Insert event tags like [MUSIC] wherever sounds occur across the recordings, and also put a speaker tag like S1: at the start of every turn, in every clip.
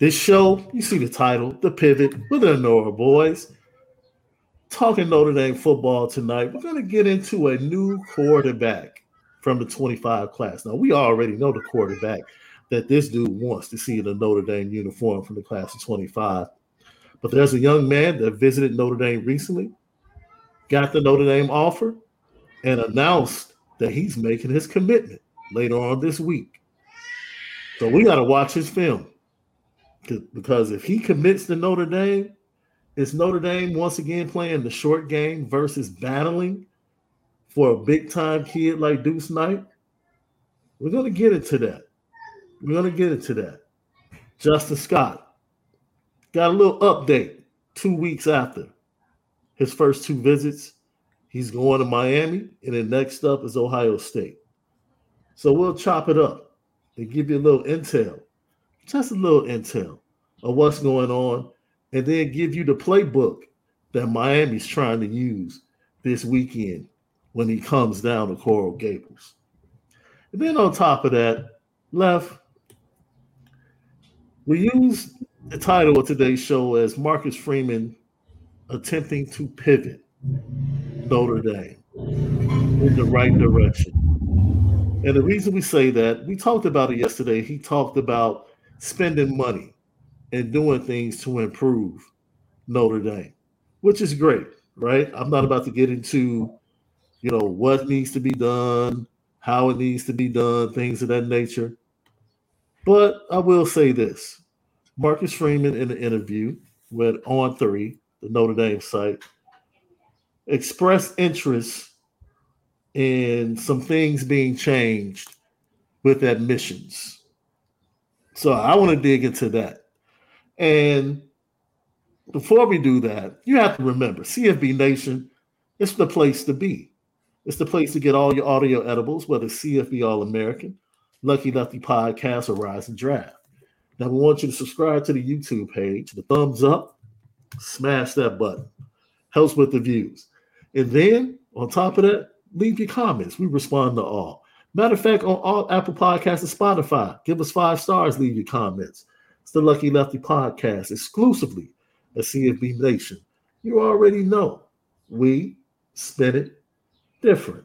S1: This show, you see the title, The Pivot with the Nora Boys. Talking Notre Dame football tonight. We're going to get into a new quarterback from the 25 class. Now, we already know the quarterback that this dude wants to see in a Notre Dame uniform from the class of 25. But there's a young man that visited Notre Dame recently, got the Notre Dame offer, and announced that he's making his commitment later on this week. So we got to watch his film because if he commits to Notre Dame, it's Notre Dame once again playing the short game versus battling for a big time kid like Deuce Knight. We're going to get into that. We're going to get into that. Justin Scott got a little update two weeks after his first two visits. He's going to Miami, and then next up is Ohio State. So we'll chop it up and give you a little intel, just a little intel of what's going on, and then give you the playbook that Miami's trying to use this weekend when he comes down to Coral Gables. And then on top of that, left, we use the title of today's show as Marcus Freeman attempting to pivot Notre Dame in the right direction. And the reason we say that, we talked about it yesterday. He talked about spending money and doing things to improve Notre Dame, which is great, right? I'm not about to get into, you know, what needs to be done, how it needs to be done, things of that nature. But I will say this Marcus Freeman in an interview with On Three, the Notre Dame site, expressed interest in some things being changed with admissions. So I want to dig into that. And before we do that, you have to remember CFB Nation, it's the place to be. It's the place to get all your audio edibles, whether CFB All American, Lucky Lefty Podcast, or Rise and Draft. Now, we want you to subscribe to the YouTube page, the thumbs up, smash that button. Helps with the views. And then on top of that, leave your comments. We respond to all. Matter of fact, on all Apple Podcasts and Spotify, give us five stars, leave your comments. It's the Lucky Lefty Podcast exclusively at CFB Nation. You already know we spin it different.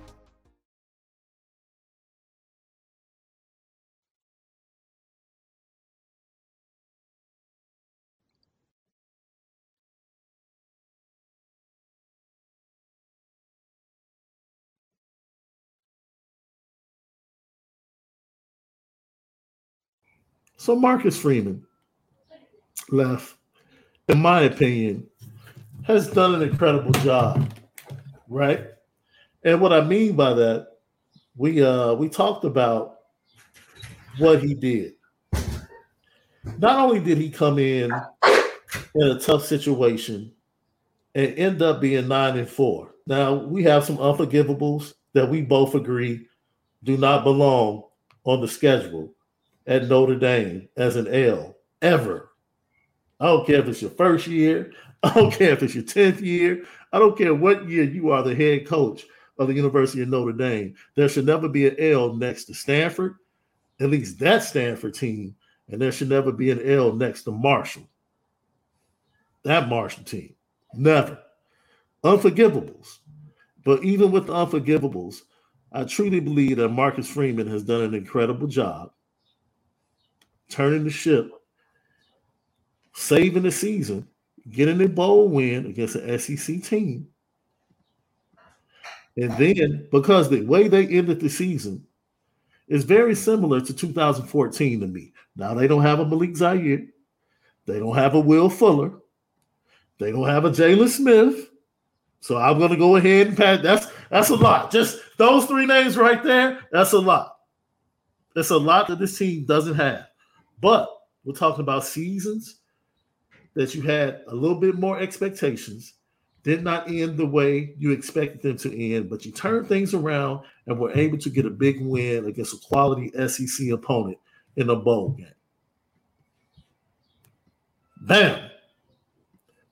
S1: So Marcus Freeman left, in my opinion, has done an incredible job, right? And what I mean by that, we uh we talked about what he did. Not only did he come in in a tough situation and end up being nine and four. Now we have some unforgivables that we both agree do not belong on the schedule at Notre Dame as an L ever. I don't care if it's your first year. [LAUGHS] I don't care if it's your 10th year. I don't care what year you are the head coach of the University of Notre Dame. There should never be an L next to Stanford, at least that Stanford team, and there should never be an L next to Marshall. That Marshall team. Never. Unforgivables. But even with the unforgivables, I truly believe that Marcus Freeman has done an incredible job turning the ship, saving the season, getting a bowl win against an SEC team. And then because the way they ended the season is very similar to 2014 to me. Now they don't have a Malik Zaire, they don't have a Will Fuller, they don't have a Jaylon Smith. So I'm gonna go ahead and pat. That's that's a lot. Just those three names right there, that's a lot. It's a lot that this team doesn't have. But we're talking about seasons that you had a little bit more expectations, did not end the way you expected them to end, but you turned things around and were able to get a big win against a quality SEC opponent in a bowl game. Bam.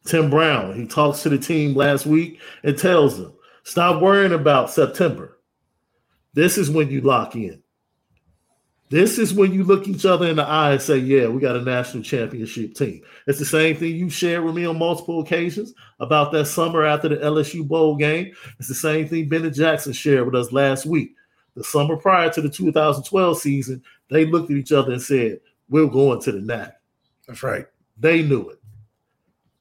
S1: Tim Brown, he talks to the team last week and tells them, stop worrying about September. This is when you lock in. This is when you look each other in the eye and say, Yeah, we got a national championship team. It's the same thing you shared with me on multiple occasions about that summer after the LSU Bowl game. It's the same thing Bennett Jackson shared with us last week. The summer prior to the 2012 season, they looked at each other and said, We're going to the NAC.
S2: That's right.
S1: They knew it.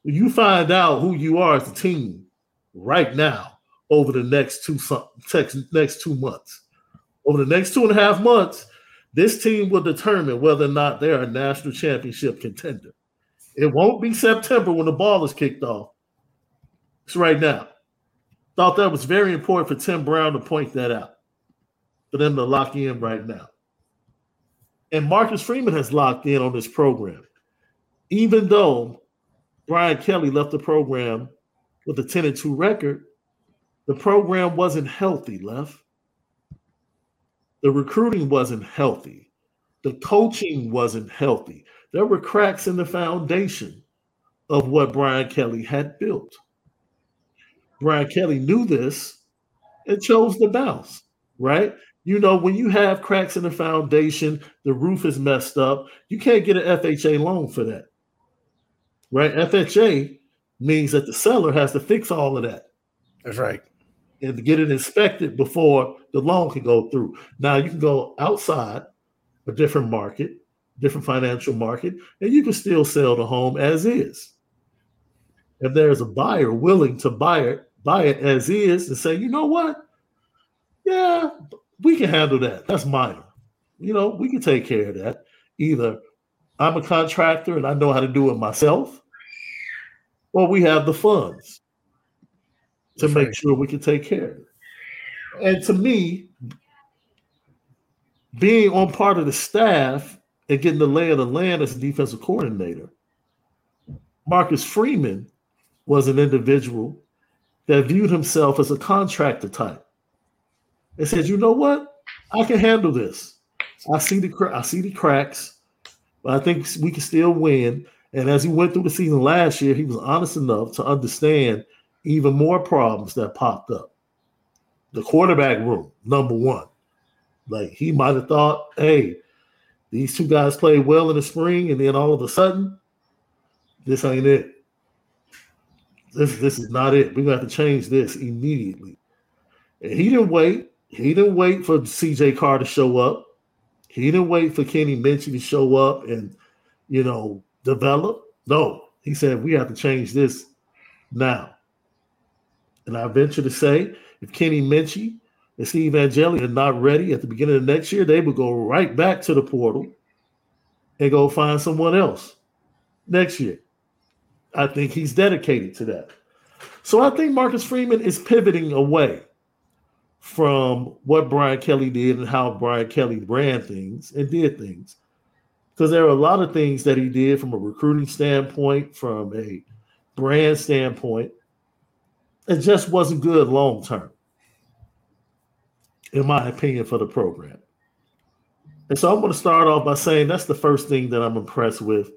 S1: You find out who you are as a team right now over the next two next two months. Over the next two and a half months, this team will determine whether or not they're a national championship contender. It won't be September when the ball is kicked off. It's right now. Thought that was very important for Tim Brown to point that out, for them to lock in right now. And Marcus Freeman has locked in on this program. Even though Brian Kelly left the program with a 10 and 2 record, the program wasn't healthy, left. The recruiting wasn't healthy. The coaching wasn't healthy. There were cracks in the foundation of what Brian Kelly had built. Brian Kelly knew this and chose to bounce, right? You know, when you have cracks in the foundation, the roof is messed up, you can't get an FHA loan for that, right? FHA means that the seller has to fix all of that.
S2: That's right.
S1: And get it inspected before the loan can go through. Now you can go outside a different market, different financial market, and you can still sell the home as is. If there's a buyer willing to buy it, buy it as is and say, you know what? Yeah, we can handle that. That's minor. You know, we can take care of that. Either I'm a contractor and I know how to do it myself, or we have the funds to make sure we can take care of it. And to me, being on part of the staff and getting the lay of the land as a defensive coordinator, Marcus Freeman was an individual that viewed himself as a contractor type and said, "You know what? I can handle this. I see the I see the cracks, but I think we can still win." And as he went through the season last year, he was honest enough to understand even more problems that popped up. The quarterback room, number one. Like he might have thought, hey, these two guys played well in the spring, and then all of a sudden, this ain't it. This this is not it. We're gonna have to change this immediately. And he didn't wait. He didn't wait for CJ Carr to show up. He didn't wait for Kenny Minchey to show up and you know develop. No, he said we have to change this now. And I venture to say, if Kenny Minchey and Steve Angeli are not ready at the beginning of next year, they will go right back to the portal and go find someone else next year. I think he's dedicated to that. So I think Marcus Freeman is pivoting away from what Brian Kelly did and how Brian Kelly ran things and did things. Because there are a lot of things that he did from a recruiting standpoint, from a brand standpoint. It just wasn't good long term in my opinion, for the program. And so I'm going to start off by saying that's the first thing that I'm impressed with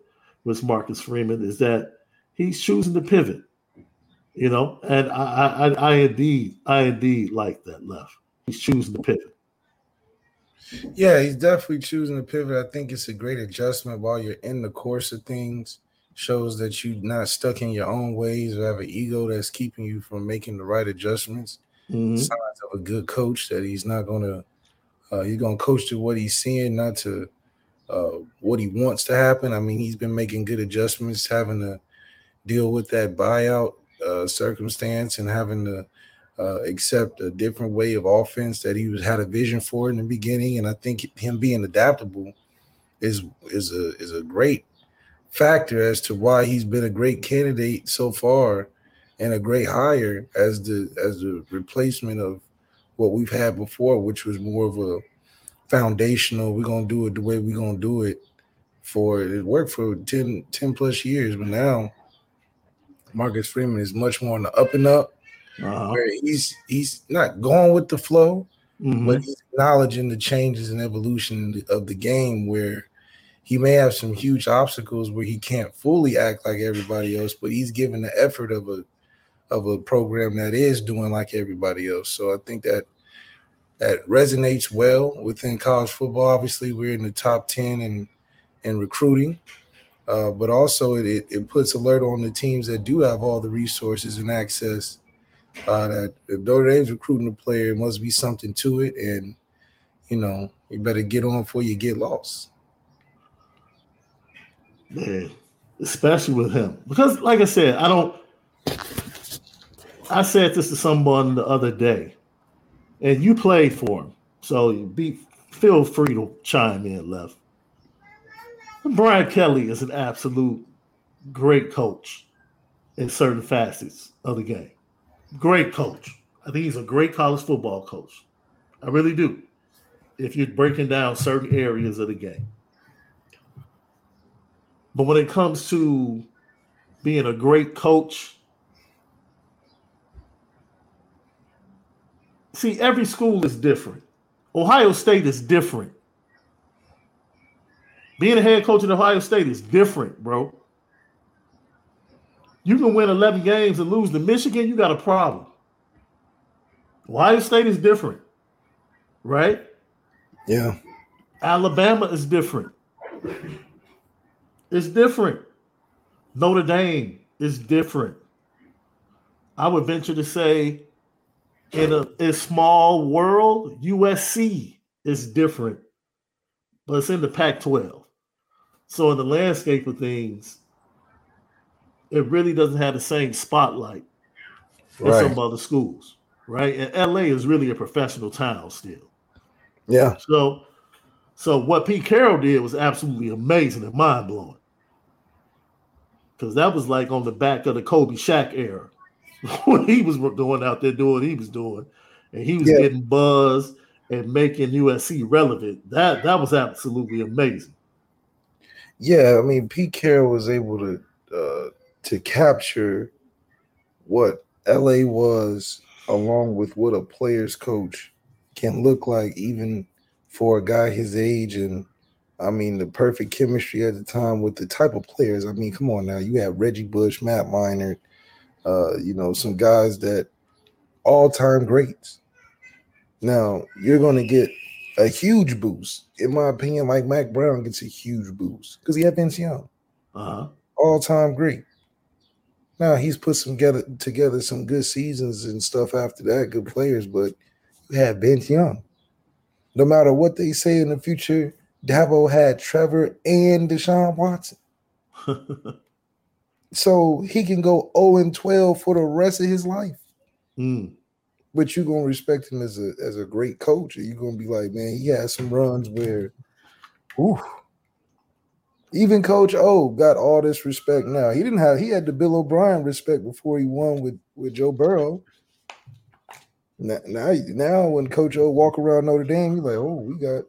S1: with Marcus Freeman is that he's choosing to pivot. You know, and I, I, I indeed, I indeed like that left. He's choosing to pivot.
S2: Yeah, he's definitely choosing to pivot. I think it's a great adjustment while you're in the course of things. Shows that you're not stuck in your own ways or have an ego that's keeping you from making the right adjustments. Mm-hmm. Signs of a good coach that he's not going to, uh, he's going to coach to what he's seeing, not to uh, what he wants to happen. I mean, he's been making good adjustments, having to deal with that buyout uh, circumstance and having to uh, accept a different way of offense that he was had a vision for in the beginning. And I think him being adaptable is is a is a great factor as to why he's been a great candidate so far and a great hire as the as the replacement of what we've had before, which was more of a foundational. We're gonna do it the way we're gonna do it. For it worked for 10, 10 plus years, but now Marcus Freeman is much more on the up and up. Uh-huh. Where he's he's not going with the flow, mm-hmm. but he's acknowledging the changes and evolution of the game. Where he may have some huge obstacles where he can't fully act like everybody else, but he's given the effort of a of a program that is doing like everybody else. So I think that that resonates well within college football. Obviously, we're in the top ten in in recruiting, uh, but also it, it puts alert on the teams that do have all the resources and access. Uh, that if Notre Dame's recruiting a player, it must be something to it, and you know you better get on before you get lost.
S1: Man, especially with him, because like I said, I don't. I said this to someone the other day, and you played for him, so be feel free to chime in, left. Brian Kelly is an absolute great coach in certain facets of the game. Great coach. I think he's a great college football coach. I really do. If you're breaking down certain areas of the game. But when it comes to being a great coach see, every school is different. Ohio State is different. Being a head coach at Ohio State is different, bro. You can win 11 games and lose to Michigan, you got a problem. Ohio State is different, right?
S2: Yeah.
S1: Alabama is different. It's different. Notre Dame is different. I would venture to say, in a, a small world, USC is different, but it's in the Pac 12. So, in the landscape of things, it really doesn't have the same spotlight right. as some other schools, right? And LA is really a professional town still.
S2: Yeah.
S1: So, so what Pete Carroll did was absolutely amazing and mind blowing. Because that was like on the back of the Kobe Shaq era [LAUGHS] when he was going out there doing what he was doing, and he was yeah. getting buzz and making USC relevant. That that was absolutely amazing.
S2: Yeah, I mean Pete Carroll was able to uh, to capture what LA was, along with what a player's coach can look like, even for a guy his age and I mean the perfect chemistry at the time with the type of players. I mean, come on now, you have Reggie Bush, Matt Leinart, uh, you know, some guys that all-time greats. Now you're gonna get a huge boost, in my opinion. Like Mack Brown gets a huge boost because he had Vince Young, uh-huh. all-time great. Now he's put some together together some good seasons and stuff after that, good players, but you had Vince Young. No matter what they say in the future, Dabo had Trevor and Deshaun Watson. [LAUGHS] so he can go 0 and 12 for the rest of his life. Mm. But you're gonna respect him as a as a great coach. You're gonna be like, man, he had some runs where whew, even Coach O got all this respect now. He didn't have he had the Bill O'Brien respect before he won with, with Joe Burrow. Now, now, now when Coach O walk around Notre Dame, you're like, oh, we got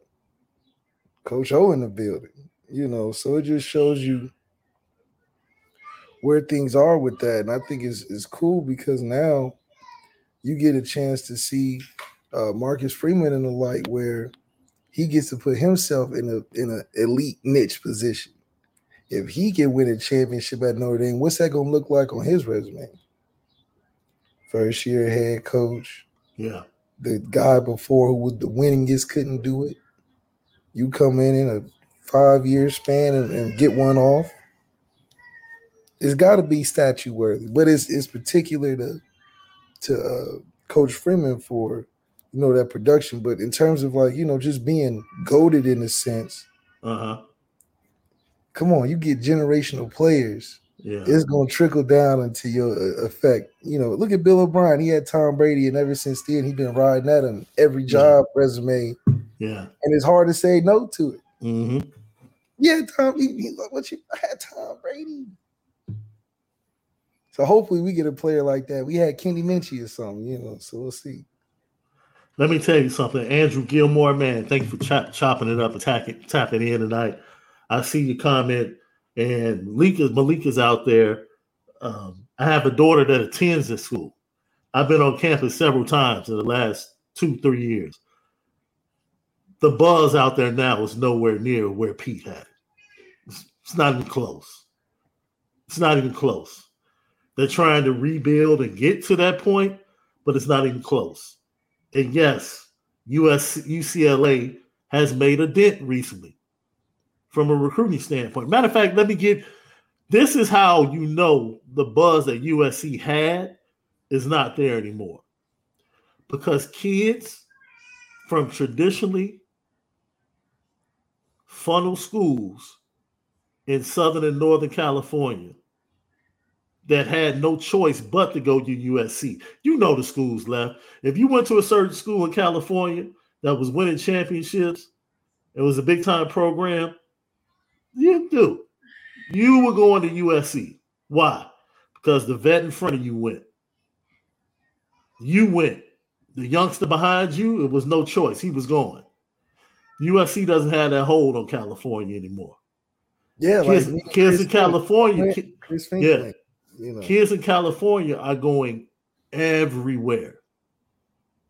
S2: Coach O in the building. You know, so it just shows you where things are with that. And I think it's, it's cool because now you get a chance to see uh, Marcus Freeman in the light where he gets to put himself in a in an elite niche position. If he can win a championship at Notre Dame, what's that gonna look like on his resume? First year head coach.
S1: Yeah.
S2: The guy before who was the winningest couldn't do it. You come in in a five year span and, and get one off. It's got to be statue worthy, but it's it's particular to to uh, Coach Freeman for you know that production. But in terms of like you know just being goaded in a sense, uh huh. Come on, you get generational players.
S1: Yeah.
S2: It's gonna trickle down into your uh, effect. You know, look at Bill O'Brien. He had Tom Brady, and ever since then, he's been riding at him every job yeah. resume.
S1: Yeah,
S2: and it's hard to say no to it.
S1: Mm-hmm.
S2: Yeah, Tom. He, he, what you I had Tom Brady. So hopefully we get a player like that. We had Kenny Minchey or something, you know. So we'll see.
S1: Let me tell you something, Andrew Gilmore, man. Thank you for ch- chopping it up, attacking, tapping in tonight. I see your comment, and Malika's Malika's out there. Um, I have a daughter that attends this school. I've been on campus several times in the last two, three years. The buzz out there now is nowhere near where Pete had it. It's, not even close. It's not even close. They're trying to rebuild and get to that point, but it's not even close. And yes, US UCLA has made a dent recently from a recruiting standpoint. Matter of fact, let me get this is how you know the buzz that USC had is not there anymore. Because kids from traditionally funnel schools in Southern and Northern California that had no choice but to go to USC. You know the schools left. If you went to a certain school in California that was winning championships, it was a big time program, you do. You were going to USC. Why? Because the vet in front of you went. You went. The youngster behind you, it was no choice. He was going. USC doesn't have that hold on California anymore.
S2: Yeah,
S1: kids, like kids in California. yeah, you know. Kids in California are going everywhere.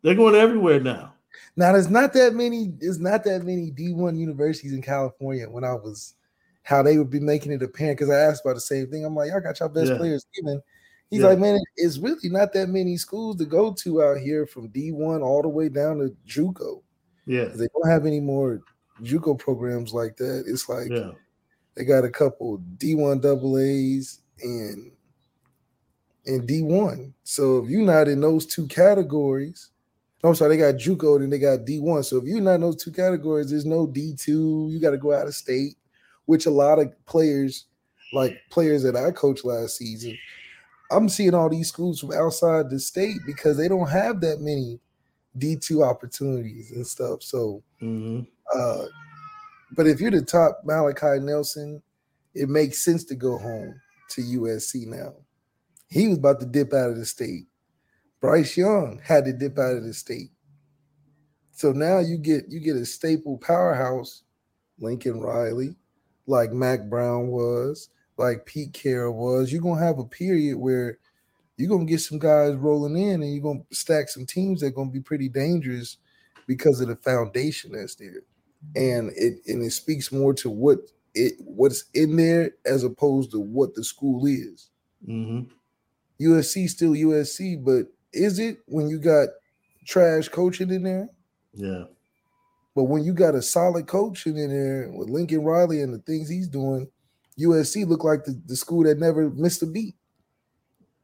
S1: They're going everywhere now.
S2: Now there's not that many. There's not that many D1 universities in California when I was how they would be making it apparent. Because I asked about the same thing. I'm like, y'all got your best
S1: Yeah.
S2: players even. He's
S1: Yeah.
S2: like, man, it's really not that many schools to go to out here from D1 all the way down to JUCO.
S1: Yeah.
S2: They don't have any more JUCO programs like that. It's like
S1: Yeah.
S2: they got a couple D1 double A's and and D1. So if you're not in those two categories, I'm sorry, they got JUCO and they got D1. So if you're not in those two categories, there's no D2. You got to go out of state, which a lot of players, like players that I coached last season, I'm seeing all these schools from outside the state because they don't have that many D2 opportunities and stuff. So
S1: hmm
S2: uh, but if you're the top Malachi Nelson, it makes sense to go home to USC now. He was about to dip out of the state. Bryce Young had to dip out of the state. So now you get you get a staple powerhouse, Lincoln Riley, like Mack Brown was, like Pete Carroll was. You're gonna have a period where you're gonna get some guys rolling in and you're gonna stack some teams that are gonna be pretty dangerous because of the foundation that's there and it and it speaks more to what it what's in there as opposed to what the school is.
S1: hmm
S2: USC still USC, but is it when you got trash coaching in there?
S1: Yeah.
S2: But when you got a solid coaching in there with Lincoln Riley and the things he's doing, USC look like the, the school that never missed a beat.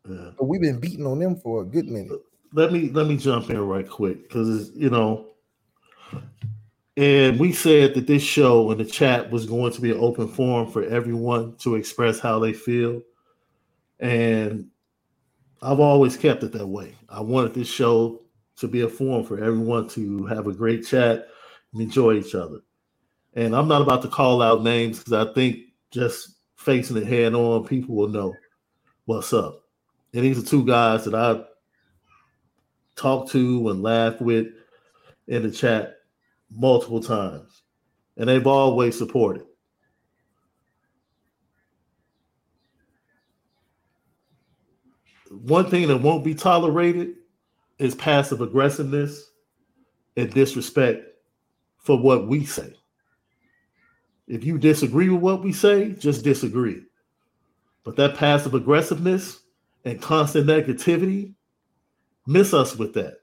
S1: Yeah.
S2: But we've been beating on them for a good minute.
S1: let me let me jump in right quick because you know and we said that this show and the chat was going to be an open forum for everyone to express how they feel and i've always kept it that way i wanted this show to be a forum for everyone to have a great chat and enjoy each other and i'm not about to call out names because i think just facing it head on people will know what's up and these are two guys that i talked to and laughed with in the chat multiple times, and they've always supported. One thing that won't be tolerated is passive aggressiveness and disrespect for what we say. If you disagree with what we say, just disagree. But that passive aggressiveness and constant negativity miss us with that.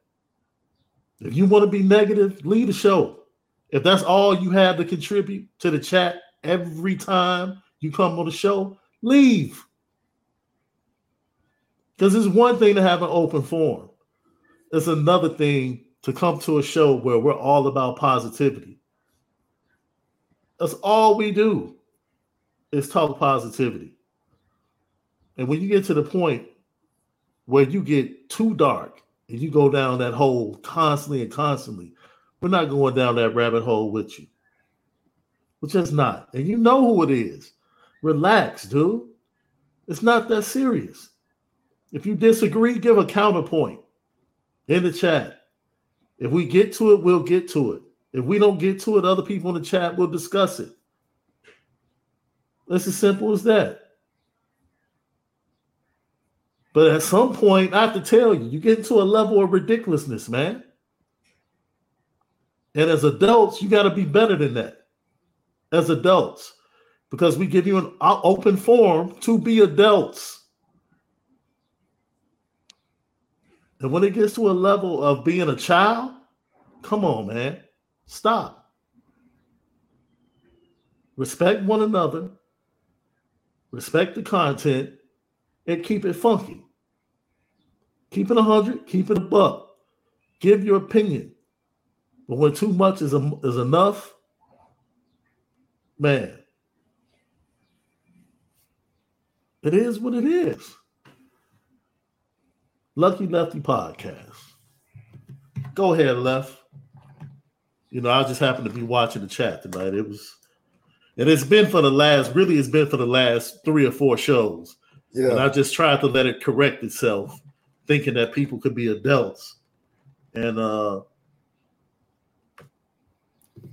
S1: If you want to be negative, leave the show. If that's all you have to contribute to the chat every time you come on the show, leave. Because it's one thing to have an open forum. It's another thing to come to a show where we're all about positivity. That's all we do is talk positivity. And when you get to the point where you get too dark and you go down that hole constantly and constantly, we're not going down that rabbit hole with you. We're just not. And you know who it is. Relax, dude. It's not that serious. If you disagree, give a counterpoint in the chat. If we get to it, we'll get to it. If we don't get to it, other people in the chat will discuss it. It's as simple as that. But at some point, I have to tell you, you get into a level of ridiculousness, man. And as adults, you got to be better than that. As adults, because we give you an open forum to be adults. And when it gets to a level of being a child, come on, man, stop. Respect one another, respect the content, and keep it funky. Keep it a hundred, keep it a buck. Give your opinion. But when too much is, a, is enough, man, it is what it is. Lucky Lefty Podcast. Go ahead, Left. You know, I just happened to be watching the chat tonight. It was, and it's been for the last, really, it's been for the last three or four shows. And
S2: Yeah.
S1: I just tried to let it correct itself, thinking that people could be adults. And uh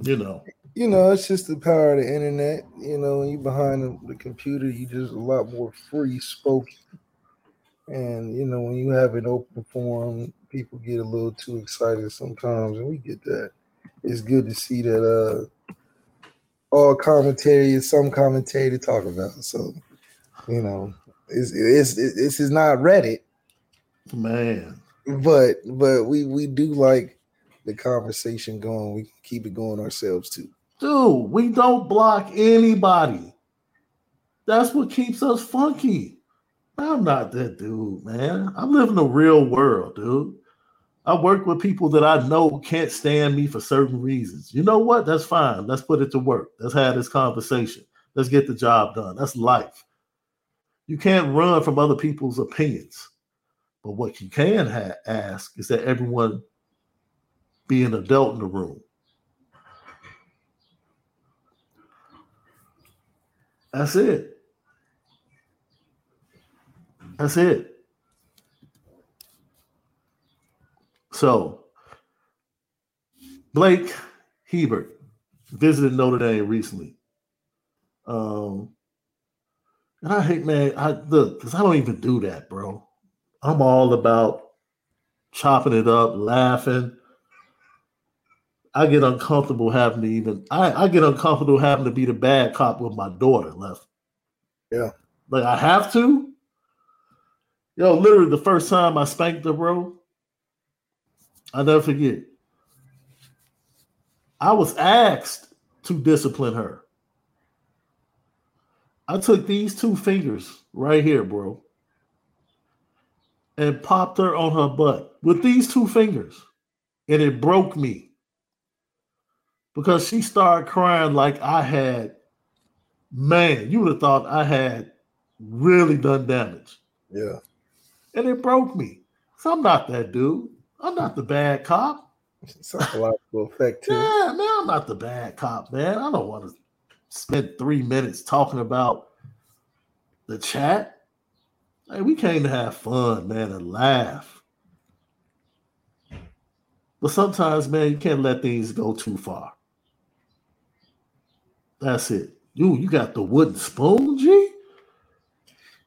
S1: you know,
S2: You know, it's just the power of the internet. You know, when you behind the, the computer, you just a lot more free spoken. And you know, when you have an open forum, people get a little too excited sometimes, and we get that. It's good to see that uh all commentary is some commentary to talk about. So, you know, it's it's, it's this is not Reddit,
S1: man.
S2: But but we we do like the conversation going. We keep it going ourselves too.
S1: Dude, we don't block anybody. That's what keeps us funky. I'm not that dude, man. I live in the real world, dude. I work with people that I know can't stand me for certain reasons. You know what? That's fine. Let's put it to work. Let's have this conversation. Let's get the job done. That's life. You can't run from other people's opinions. But what you can ha- ask is that everyone be an adult in the room. That's it. That's it. So, Blake Hebert visited Notre Dame recently. Um, and I hate, man, I look, because I don't even do that, bro. I'm all about chopping it up, laughing. I get uncomfortable having to even I, I get uncomfortable having to be the bad cop with my daughter left.
S2: Yeah.
S1: Like I have to. Yo, literally the first time I spanked her, bro, I'll never forget. I was asked to discipline her. I took these two fingers right here, bro, and popped her on her butt with these two fingers, and it broke me because she started crying like I had, man, you would have thought I had really done damage.
S2: Yeah.
S1: And it broke me. So I'm not that dude. I'm not the bad cop.
S2: Psychological effect too.
S1: Yeah, man, I'm not the bad cop, man. I don't want to spend three minutes talking about the chat. Hey, we came to have fun, man, and laugh. But sometimes, man, you can't let things go too far. That's it. You, you got the wooden spoon, G?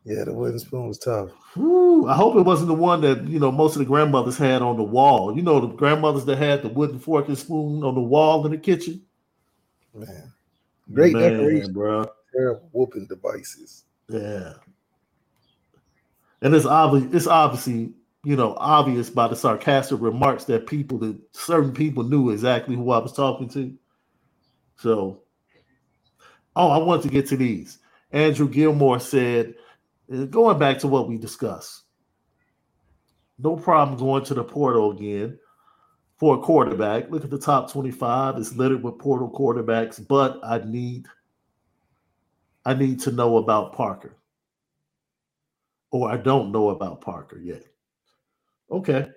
S2: Yeah, the wooden spoon was tough.
S1: Whew, I hope it wasn't the one that you know most of the grandmothers had on the wall. You know the grandmothers that had the wooden fork and spoon on the wall in the kitchen.
S2: Man, great
S1: Man,
S2: decoration,
S1: bro.
S2: Terrible whooping devices.
S1: Yeah, and it's obvious. It's obviously you know obvious by the sarcastic remarks that people that certain people knew exactly who I was talking to. So, oh, I want to get to these. Andrew Gilmore said eh, going back to what we discussed, no problem going to the portal again for a quarterback. Look at the top 25, it's littered with portal quarterbacks, but I need I need to know about Parker. Or I don't know about Parker yet. Okay.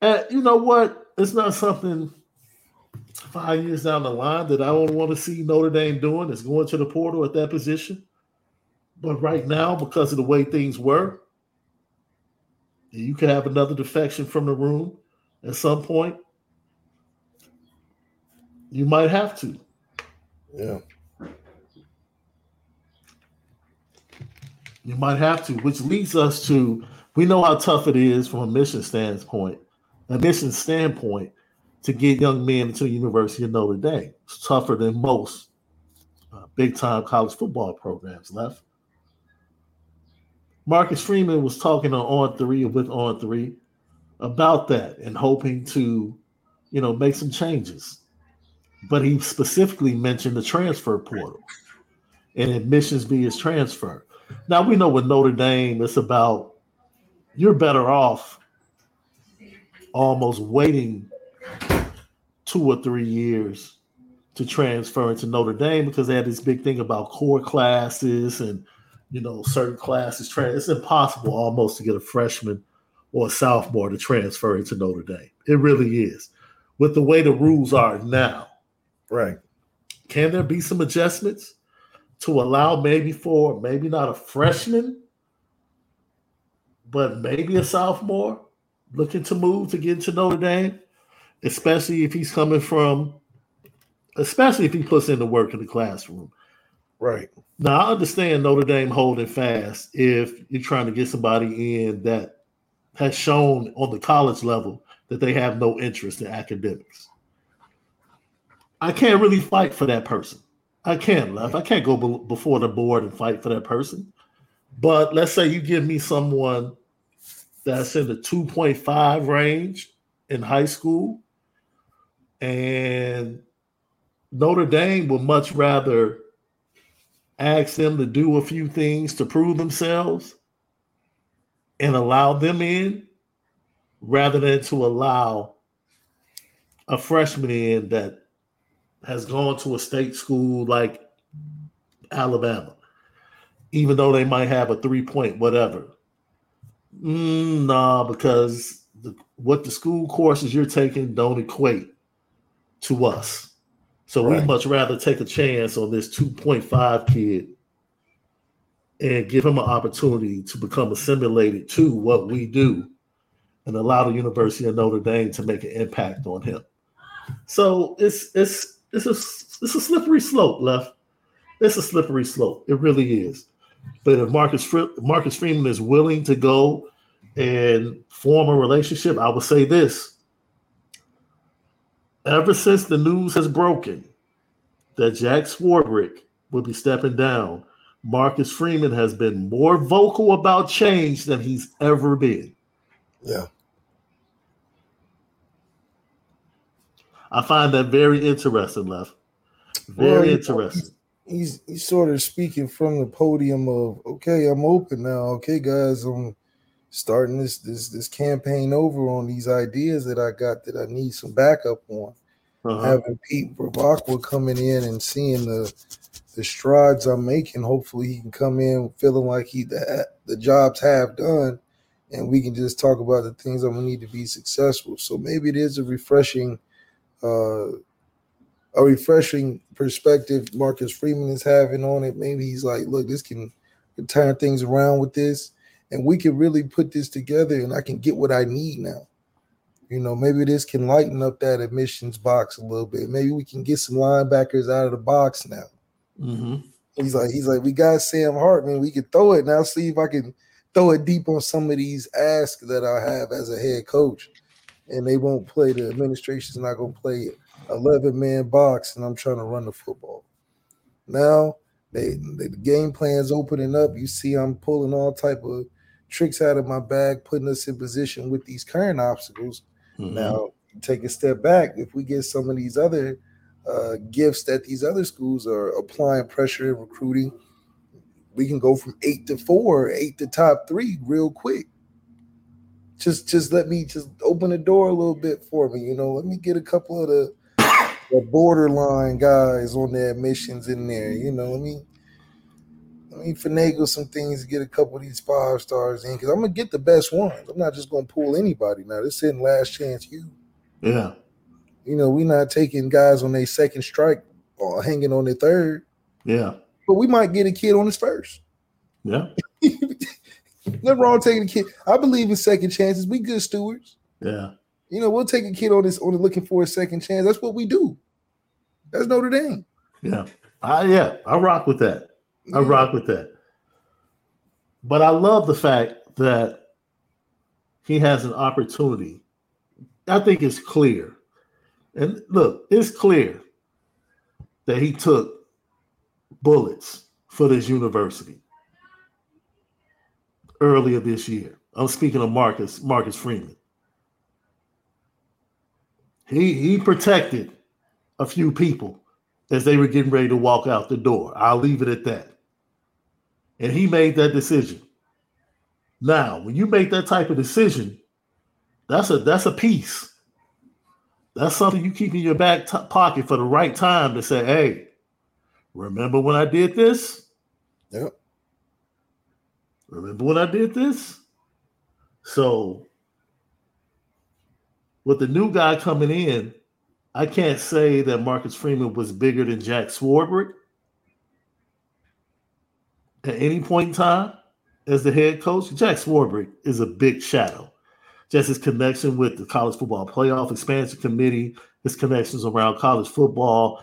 S1: And you know what? It's not something five years down the line that I don't want to see Notre Dame doing is going to the portal at that position. But right now, because of the way things were, you could have another defection from the room at some point. You might have to.
S2: Yeah.
S1: You might have to, which leads us to we know how tough it is from a mission standpoint, a mission standpoint, to get young men into the University of Notre Dame. It's tougher than most uh, big time college football programs left. Marcus Freeman was talking on On Three with On Three about that and hoping to, you know, make some changes. But he specifically mentioned the transfer portal and admissions via transfer. Now we know with Notre Dame, it's about you're better off almost waiting two or three years to transfer into Notre Dame because they had this big thing about core classes and you know, certain classes. Trans- it's impossible almost to get a freshman or a sophomore to transfer into Notre Dame. It really is. With the way the rules are now,
S2: right?
S1: Can there be some adjustments to allow maybe for maybe not a freshman, but maybe a sophomore looking to move to get into Notre Dame, especially if he's coming from, especially if he puts in the work in the classroom.
S2: Right.
S1: Now I understand Notre Dame holding fast if you're trying to get somebody in that has shown on the college level that they have no interest in academics. I can't really fight for that person. I can't left. I can't go be- before the board and fight for that person. But let's say you give me someone that's in the 2.5 range in high school, and Notre Dame would much rather ask them to do a few things to prove themselves and allow them in rather than to allow a freshman in that has gone to a state school like Alabama, even though they might have a three point whatever. Mm, nah, because the, what the school courses you're taking don't equate to us. So right. we'd much rather take a chance on this 2.5 kid and give him an opportunity to become assimilated to what we do and allow the University of Notre Dame to make an impact on him. So it's it's it's a it's a slippery slope left. It's a slippery slope. It really is. But if Marcus Marcus Freeman is willing to go and form a relationship, I would say this: ever since the news has broken that Jack Swarbrick will be stepping down, Marcus Freeman has been more vocal about change than he's ever been.
S2: Yeah.
S1: I find that very interesting, Left. Very well, interesting.
S2: He's, he's sort of speaking from the podium of okay, I'm open now. Okay, guys, I'm starting this this this campaign over on these ideas that I got that I need some backup on. Uh-huh. Having Pete Bevacqua coming in and seeing the the strides I'm making, hopefully he can come in feeling like he the, the job's half done, and we can just talk about the things I'm gonna need to be successful. So maybe it is a refreshing, uh, a refreshing perspective Marcus Freeman is having on it. Maybe he's like, look, this can, can turn things around with this, and we can really put this together, and I can get what I need now. You know, maybe this can lighten up that admissions box a little bit. Maybe we can get some linebackers out of the box now.
S1: Mm-hmm.
S2: He's like, he's like, we got Sam Hartman. We can throw it now. See if I can throw it deep on some of these asks that I have as a head coach, and they won't play. The administration's not going to play eleven man box, and I'm trying to run the football. Now they, they the game plan's opening up. You see, I'm pulling all type of tricks out of my bag, putting us in position with these current obstacles Mm-hmm. Now, take a step back. If we get some of these other uh, gifts that these other schools are applying pressure in recruiting, we can go from eight to four, eight to top three real quick. Just, just let me just open the door a little bit for me. You know, let me get a couple of the, the borderline guys on their missions in there. You know, let me let me finagle some things to get a couple of these five stars in because I'm gonna get the best ones. I'm not just gonna pull anybody now. This isn't Last Chance U.
S1: Yeah.
S2: You know, we're not taking guys on their second strike or hanging on their third.
S1: Yeah.
S2: But we might get a kid on his first.
S1: Yeah. [LAUGHS]
S2: Nothing wrong taking a kid. I believe in second chances. We good stewards.
S1: Yeah.
S2: You know, we'll take a kid on this on looking for a second chance. That's what we do. That's Notre Dame.
S1: Yeah. I yeah, I rock with that. I rock with that. But I love the fact that he has an opportunity. I think it's clear. And look, it's clear that he took bullets for this university earlier this year. I'm speaking of Marcus Marcus Freeman. He he protected a few people as they were getting ready to walk out the door. I'll leave it at that and he made that decision. Now, when you make that type of decision, that's a that's a piece. That's something you keep in your back t- pocket for the right time to say, "Hey, remember when I did this?
S2: Yep.
S1: Remember when I did this?" So, with the new guy coming in, I can't say that Marcus Freeman was bigger than Jack Swarbrick at any point in time as the head coach, Jack Swarbrick is a big shadow. Just his connection with the college football playoff expansion committee, his connections around college football,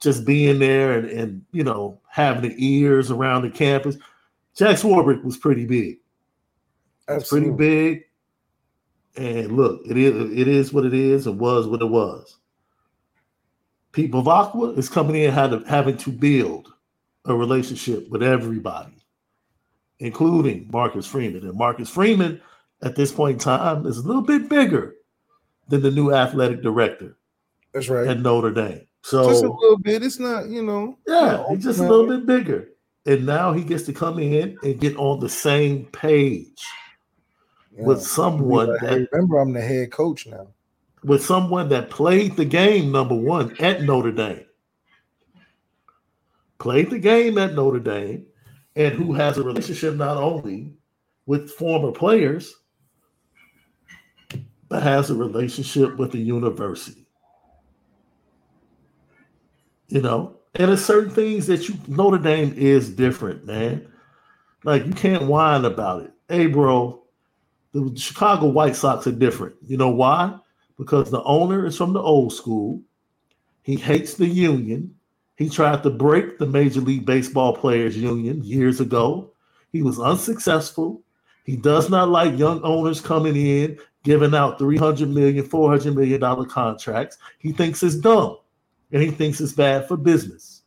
S1: just being there and, and you know having the ears around the campus. Jack Swarbrick was pretty big. That's pretty big. And look, it is it is what it is. It was what it was. Pete Bevacqua is coming in having to build a relationship with everybody, including Marcus Freeman. And Marcus Freeman, at this point in time, is a little bit bigger than the new athletic director.
S2: That's right.
S1: At Notre Dame. So
S2: just a little bit. It's not, you know.
S1: Yeah, he's just a little bit bigger. And now he gets to come in and get on the same page yeah. with someone that
S2: remember I'm the head coach now.
S1: With someone that played the game number one at Notre Dame. Played the game at Notre Dame and who has a relationship not only with former players, but has a relationship with the university. You know, and there's certain things that you Notre Dame is different, man. Like you can't whine about it. Hey, bro, the Chicago White Sox are different. You know why? Because the owner is from the old school. He hates the union. He tried to break the Major League Baseball Players Union years ago. He was unsuccessful. He does not like young owners coming in, giving out 300 million, 400 million dollar contracts. He thinks it's dumb and he thinks it's bad for business.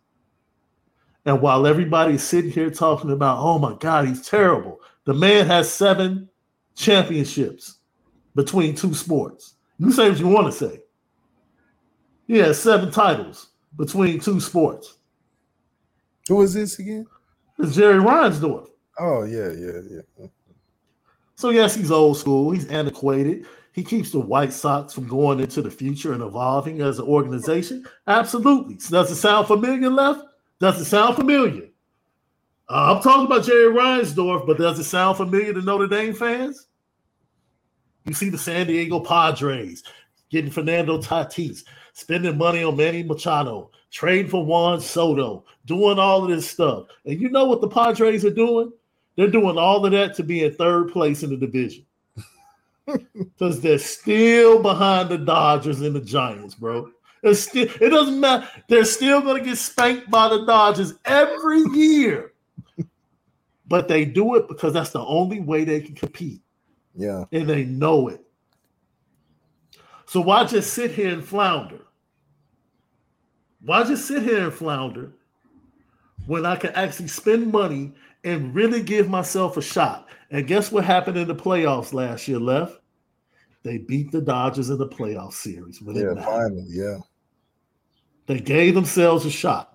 S1: And while everybody's sitting here talking about, oh my God, he's terrible, the man has seven championships between two sports. You say what you want to say. He has seven titles between two sports.
S2: Who is this again?
S1: It's Jerry Reinsdorf.
S2: Oh, yeah, yeah, yeah.
S1: So, yes, he's old school, he's antiquated, he keeps the White Sox from going into the future and evolving as an organization. Absolutely. Does it sound familiar, left? Does it sound familiar? Uh, I'm talking about Jerry Reinsdorf, but does it sound familiar to Notre Dame fans? You see the San Diego Padres getting Fernando Tatis, spending money on Manny Machado, trade for Juan Soto, doing all of this stuff. And you know what the Padres are doing? They're doing all of that to be in third place in the division because they're still behind the Dodgers and the Giants, bro. It's still, it doesn't matter. They're still going to get spanked by the Dodgers every year. but they do it because that's the only way they can compete.
S2: Yeah.
S1: And they know it. So why just sit here and flounder? Why just sit here and flounder when I can actually spend money and really give myself a shot? And guess what happened in the playoffs last year, left? They beat the Dodgers in the playoff series.
S2: yeah, finally, yeah.
S1: They gave themselves a shot.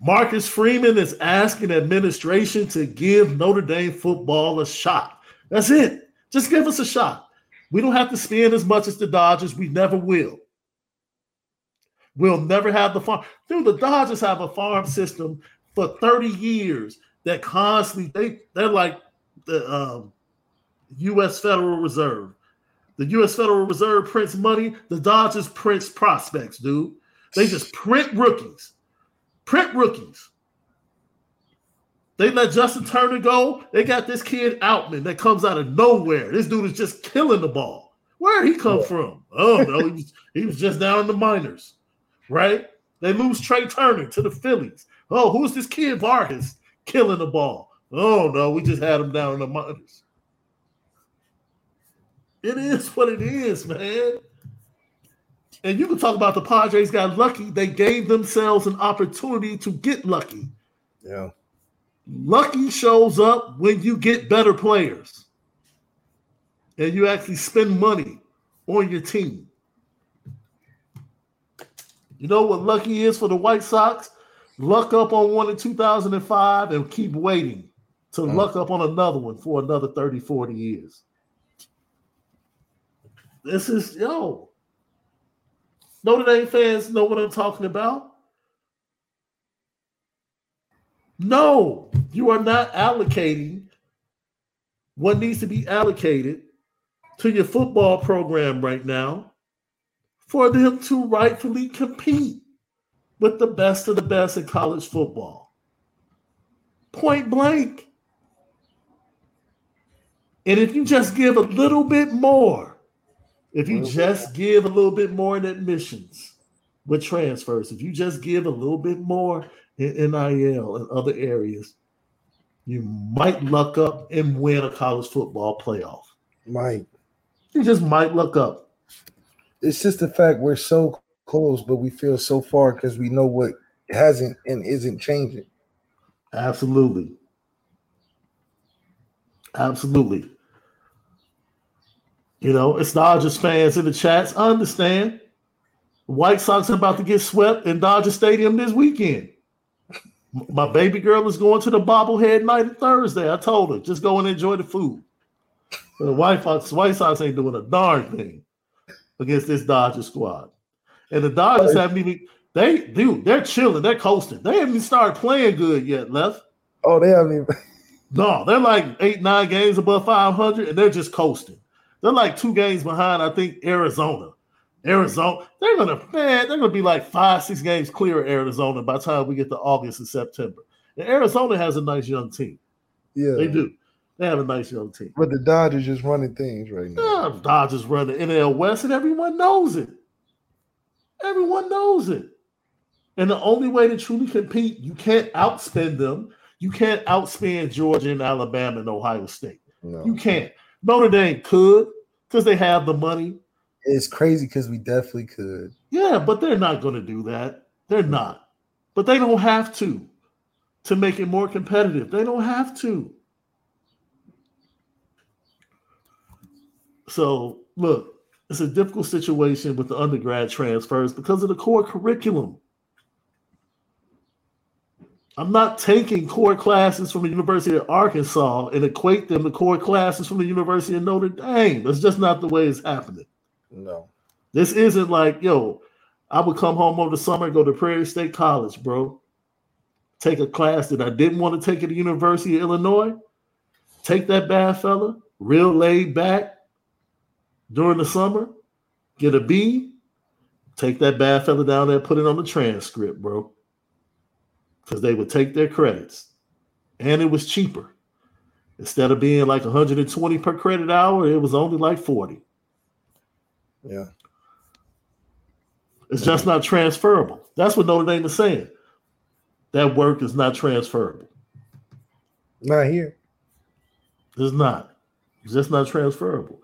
S1: Marcus Freeman is asking administration to give Notre Dame football a shot. That's it. Just give us a shot. We don't have to spend as much as the Dodgers. We never will. We'll never have the farm. Dude, the Dodgers have a farm system for 30 years that constantly they they're like the um, U.S. Federal Reserve. The U.S. Federal Reserve prints money. The Dodgers prints prospects, dude. They just print rookies print rookies. They let Justin Turner go. They got this kid Outman that comes out of nowhere. This dude is just killing the ball. Where he come from? Oh no, he was, he was just down in the minors, right? They lose Trea Turner to the Phillies. Oh, who's this kid Vargas killing the ball? Oh no, we just had him down in the minors. It is what it is, man. And you can talk about the Padres got lucky. They gave themselves an opportunity to get lucky.
S2: Yeah.
S1: Lucky shows up when you get better players and you actually spend money on your team. You know what lucky is for the White Sox? Luck up on one in 2005 and keep waiting to mm. luck up on another one for another 30, 40 years. This is, yo, Notre Dame fans know what I'm talking about. No, you are not allocating what needs to be allocated to your football program right now for them to rightfully compete with the best of the best in college football. Point blank. And if you just give a little bit more, if you mm-hmm. just give a little bit more in admissions with transfers, if you just give a little bit more in NIL and other areas, you might luck up and win a college football playoff.
S2: Might.
S1: You just might luck up.
S2: It's just the fact we're so close, but we feel so far because we know what hasn't and isn't changing.
S1: Absolutely. Absolutely. You know, it's Dodgers fans in the chats. I understand. White Sox are about to get swept in Dodger Stadium this weekend. My baby girl is going to the bobblehead night Thursday. I told her, just go and enjoy the food. The White Sox, White Sox ain't doing a darn thing against this Dodger squad. And the Dodgers haven't even they dude, they're chilling, they're coasting. They haven't even started playing good yet, left.
S2: Oh, they haven't even
S1: no, they're like eight, nine games above 500, and they're just coasting. They're like two games behind, I think, Arizona. Arizona, they're gonna man, they're gonna be like five, six games clear of Arizona by the time we get to August and September. And Arizona has a nice young team.
S2: Yeah,
S1: they do. They have a nice young team.
S2: But the Dodgers just running things right now.
S1: Yeah, the Dodgers run the NL West, and everyone knows it. Everyone knows it. And the only way to truly compete, you can't outspend them. You can't outspend Georgia and Alabama and Ohio State. No. You can't. Notre Dame could because they have the money
S2: it's crazy because we definitely could.
S1: Yeah, but they're not going to do that. They're not. But they don't have to to make it more competitive. They don't have to. So, look, it's a difficult situation with the undergrad transfers because of the core curriculum. I'm not taking core classes from the University of Arkansas and equate them to core classes from the University of Notre Dame. That's just not the way it's happening.
S2: No.
S1: This isn't like, yo, I would come home over the summer and go to Prairie State College, bro. Take a class that I didn't want to take at the University of Illinois. Take that bad fella, real laid back during the summer, get a B. Take that bad fella down there, put it on the transcript, bro. Because they would take their credits. And it was cheaper. Instead of being like 120 per credit hour, it was only like 40.
S2: Yeah.
S1: It's just not transferable. That's what Notre Dame is saying. That work is not transferable.
S2: Not here.
S1: It's not. It's just not transferable.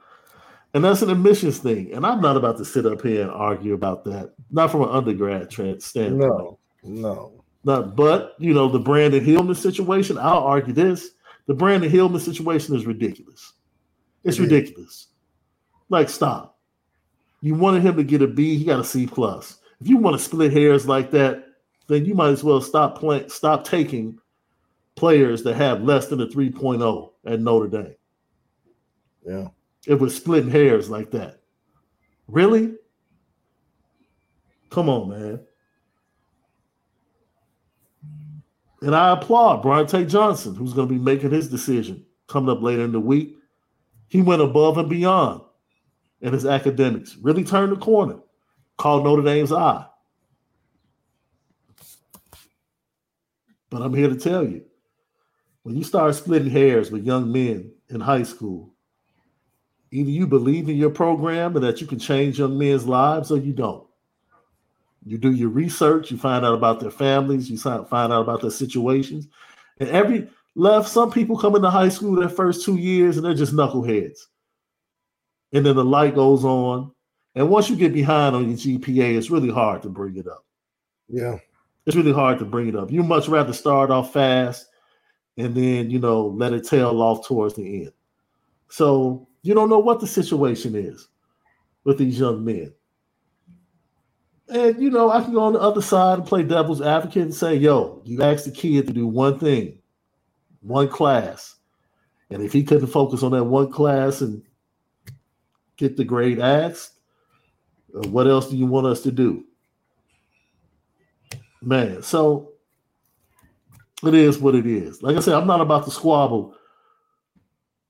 S1: And that's an admissions thing. And I'm not about to sit up here and argue about that. Not from an undergrad trans standpoint.
S2: No, no.
S1: Not, but you know, the Brandyn Hillman situation, I'll argue this. The Brandyn Hillman situation is ridiculous. It's yeah. ridiculous. Like, stop. You wanted him to get a B, he got a C plus. If you want to split hairs like that, then you might as well stop playing, stop taking players that have less than a 3.0 at Notre Dame.
S2: Yeah.
S1: If we're splitting hairs like that. Really? Come on, man. And I applaud Brian Bronte Johnson, who's going to be making his decision coming up later in the week. He went above and beyond in his academics. Really turned the corner. Called Notre Dame's eye. But I'm here to tell you, when you start splitting hairs with young men in high school, either you believe in your program and that you can change young men's lives or you don't. You do your research, you find out about their families, you find out about their situations. And every left, some people come into high school their first two years and they're just knuckleheads. And then the light goes on. And once you get behind on your GPA, it's really hard to bring it up.
S2: Yeah.
S1: It's really hard to bring it up. You much rather start off fast and then, you know, let it tail off towards the end. So you don't know what the situation is with these young men. And you know, I can go on the other side and play devil's advocate and say, yo, you asked the kid to do one thing, one class. And if he couldn't focus on that one class and get the grade asked, uh, what else do you want us to do? Man, so it is what it is. Like I said, I'm not about to squabble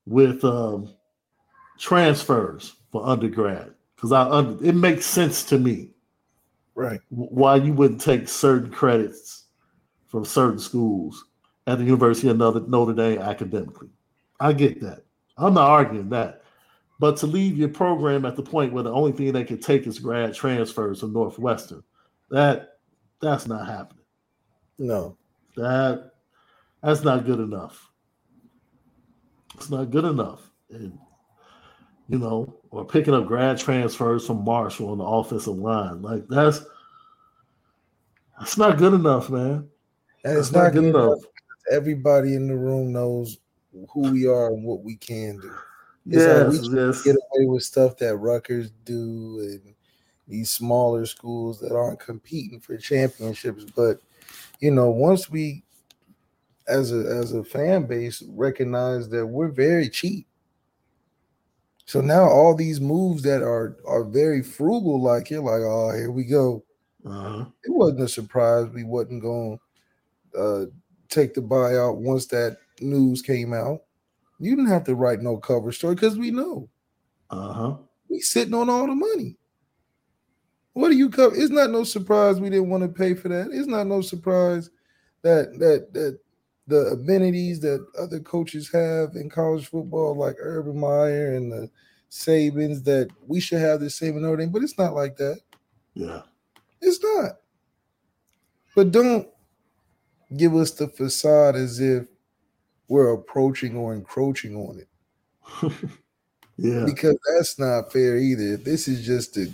S1: with um, transfers for undergrad because I under, it makes sense to me
S2: right
S1: why you wouldn't take certain credits from certain schools at the University of Notre Dame academically. I get that. I'm not arguing that. But to leave your program at the point where the only thing they can take is grad transfers from Northwestern, that that's not happening.
S2: No.
S1: That that's not good enough. It's not good enough. And you know, or picking up grad transfers from Marshall on the offensive line. Like that's that's not good enough, man.
S2: And it's not, not, good enough. enough. Everybody in the room knows who we are and what we can do.
S1: It's yes, like we yes.
S2: get away with stuff that Rutgers do and these smaller schools that aren't competing for championships. But you know, once we as a as a fan base recognize that we're very cheap so now all these moves that are are very frugal, like you're like, oh, here we go. Uh-huh. It wasn't a surprise we wasn't going to uh, take the buyout once that news came out. You didn't have to write no cover story because we know.
S1: Uh huh.
S2: We sitting on all the money. What do you cover? It's not no surprise we didn't want to pay for that. It's not no surprise that that that the amenities that other coaches have in college football, like Urban Meyer and the Sabans, that we should have the same in Notre Dame, but it's not like that.
S1: Yeah.
S2: It's not. But don't give us the facade as if we're approaching or encroaching on it. [LAUGHS]
S1: yeah.
S2: Because that's not fair either. If this is just to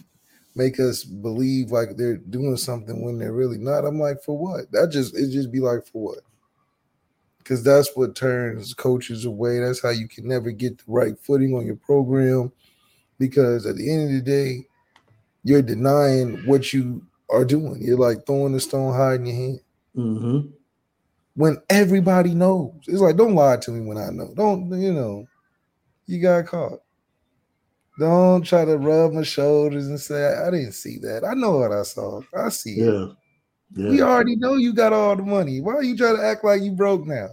S2: make us believe like they're doing something when they're really not, I'm like, for what? That just it just be like for what? Because that's what turns coaches away. That's how you can never get the right footing on your program because at the end of the day, you're denying what you are doing. You're like throwing the stone high in your hand.
S1: Mm-hmm.
S2: When everybody knows, it's like, don't lie to me when I know. Don't, you know, you got caught. Don't try to rub my shoulders and say, I didn't see that. I know what I saw. I see
S1: yeah. it.
S2: Yeah. We already know you got all the money. Why are you trying to act like you broke now?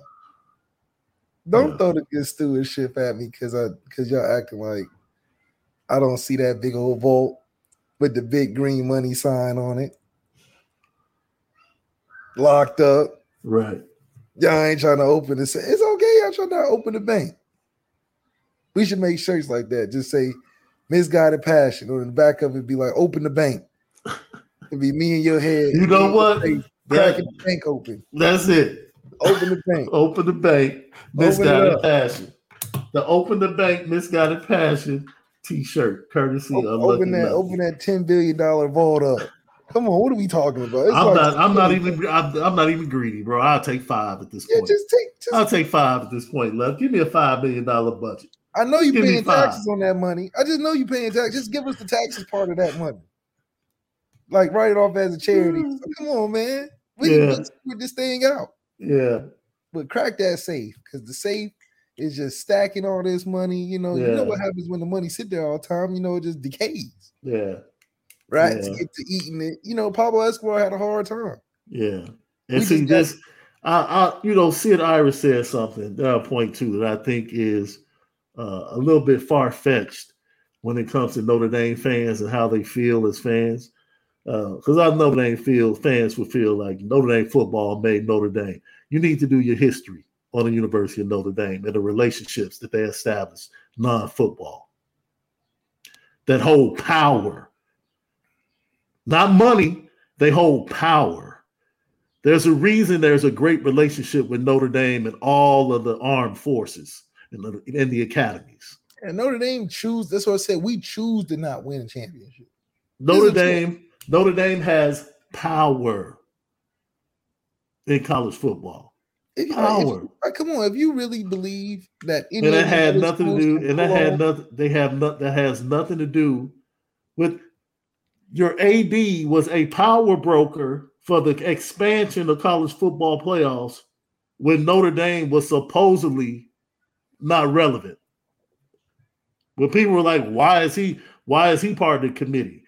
S2: Don't yeah. throw the good stewardship at me because I because y'all acting like I don't see that big old vault with the big green money sign on it. Locked up.
S1: Right.
S2: Y'all ain't trying to open it. It's okay. Y'all trying to open the bank. We should make shirts like that. Just say misguided passion. Or in the back of it be like open the bank. [LAUGHS] It'd be me in your head.
S1: You know what?
S2: Cracking the bank open.
S1: That's it.
S2: Open the bank. [LAUGHS]
S1: open the bank. Misguided passion. The open the bank misguided passion T-shirt, courtesy
S2: open,
S1: of
S2: open that. Open that ten billion dollar vault up. Come on, what are we talking about?
S1: It's I'm like not. I'm not even. I'm, I'm, not even greedy, bro. I'll take five at this
S2: yeah,
S1: point.
S2: Just take. Just,
S1: I'll take five at this point. Love. Give me a five million dollar budget.
S2: I know you're paying taxes on that money. I just know you're paying taxes. Just give us the taxes part of that money like write it off as a charity. Mm. So come on, man. We yeah. can put this thing out.
S1: Yeah.
S2: But crack that safe because the safe is just stacking all this money. You know, yeah. you know what happens when the money sit there all the time. You know, it just decays.
S1: Yeah.
S2: Right. Yeah. To get to eating it. You know, Pablo Escobar had a hard time.
S1: Yeah. And we see this, I, I, you know, Sid Ira said something that I'll point to that I think is uh, a little bit far fetched when it comes to Notre Dame fans and how they feel as fans because uh, I Notre Dame feel fans would feel like Notre Dame football made Notre Dame. You need to do your history on the University of Notre Dame and the relationships that they established non-football that hold power. Not money, they hold power. There's a reason there's a great relationship with Notre Dame and all of the armed forces and the, and the academies.
S2: And Notre Dame choose. That's what I said. We choose to not win a championship.
S1: Notre Dame, Notre Dame has power in college football.
S2: If,
S1: Power.
S2: If, uh, come on, if you really believe that,
S1: and that had nothing to do, and that had nothing. They have not. That has nothing to do with your AD was a power broker for the expansion of college football playoffs when Notre Dame was supposedly not relevant. When people were like, "Why is he? Why is he part of the committee?"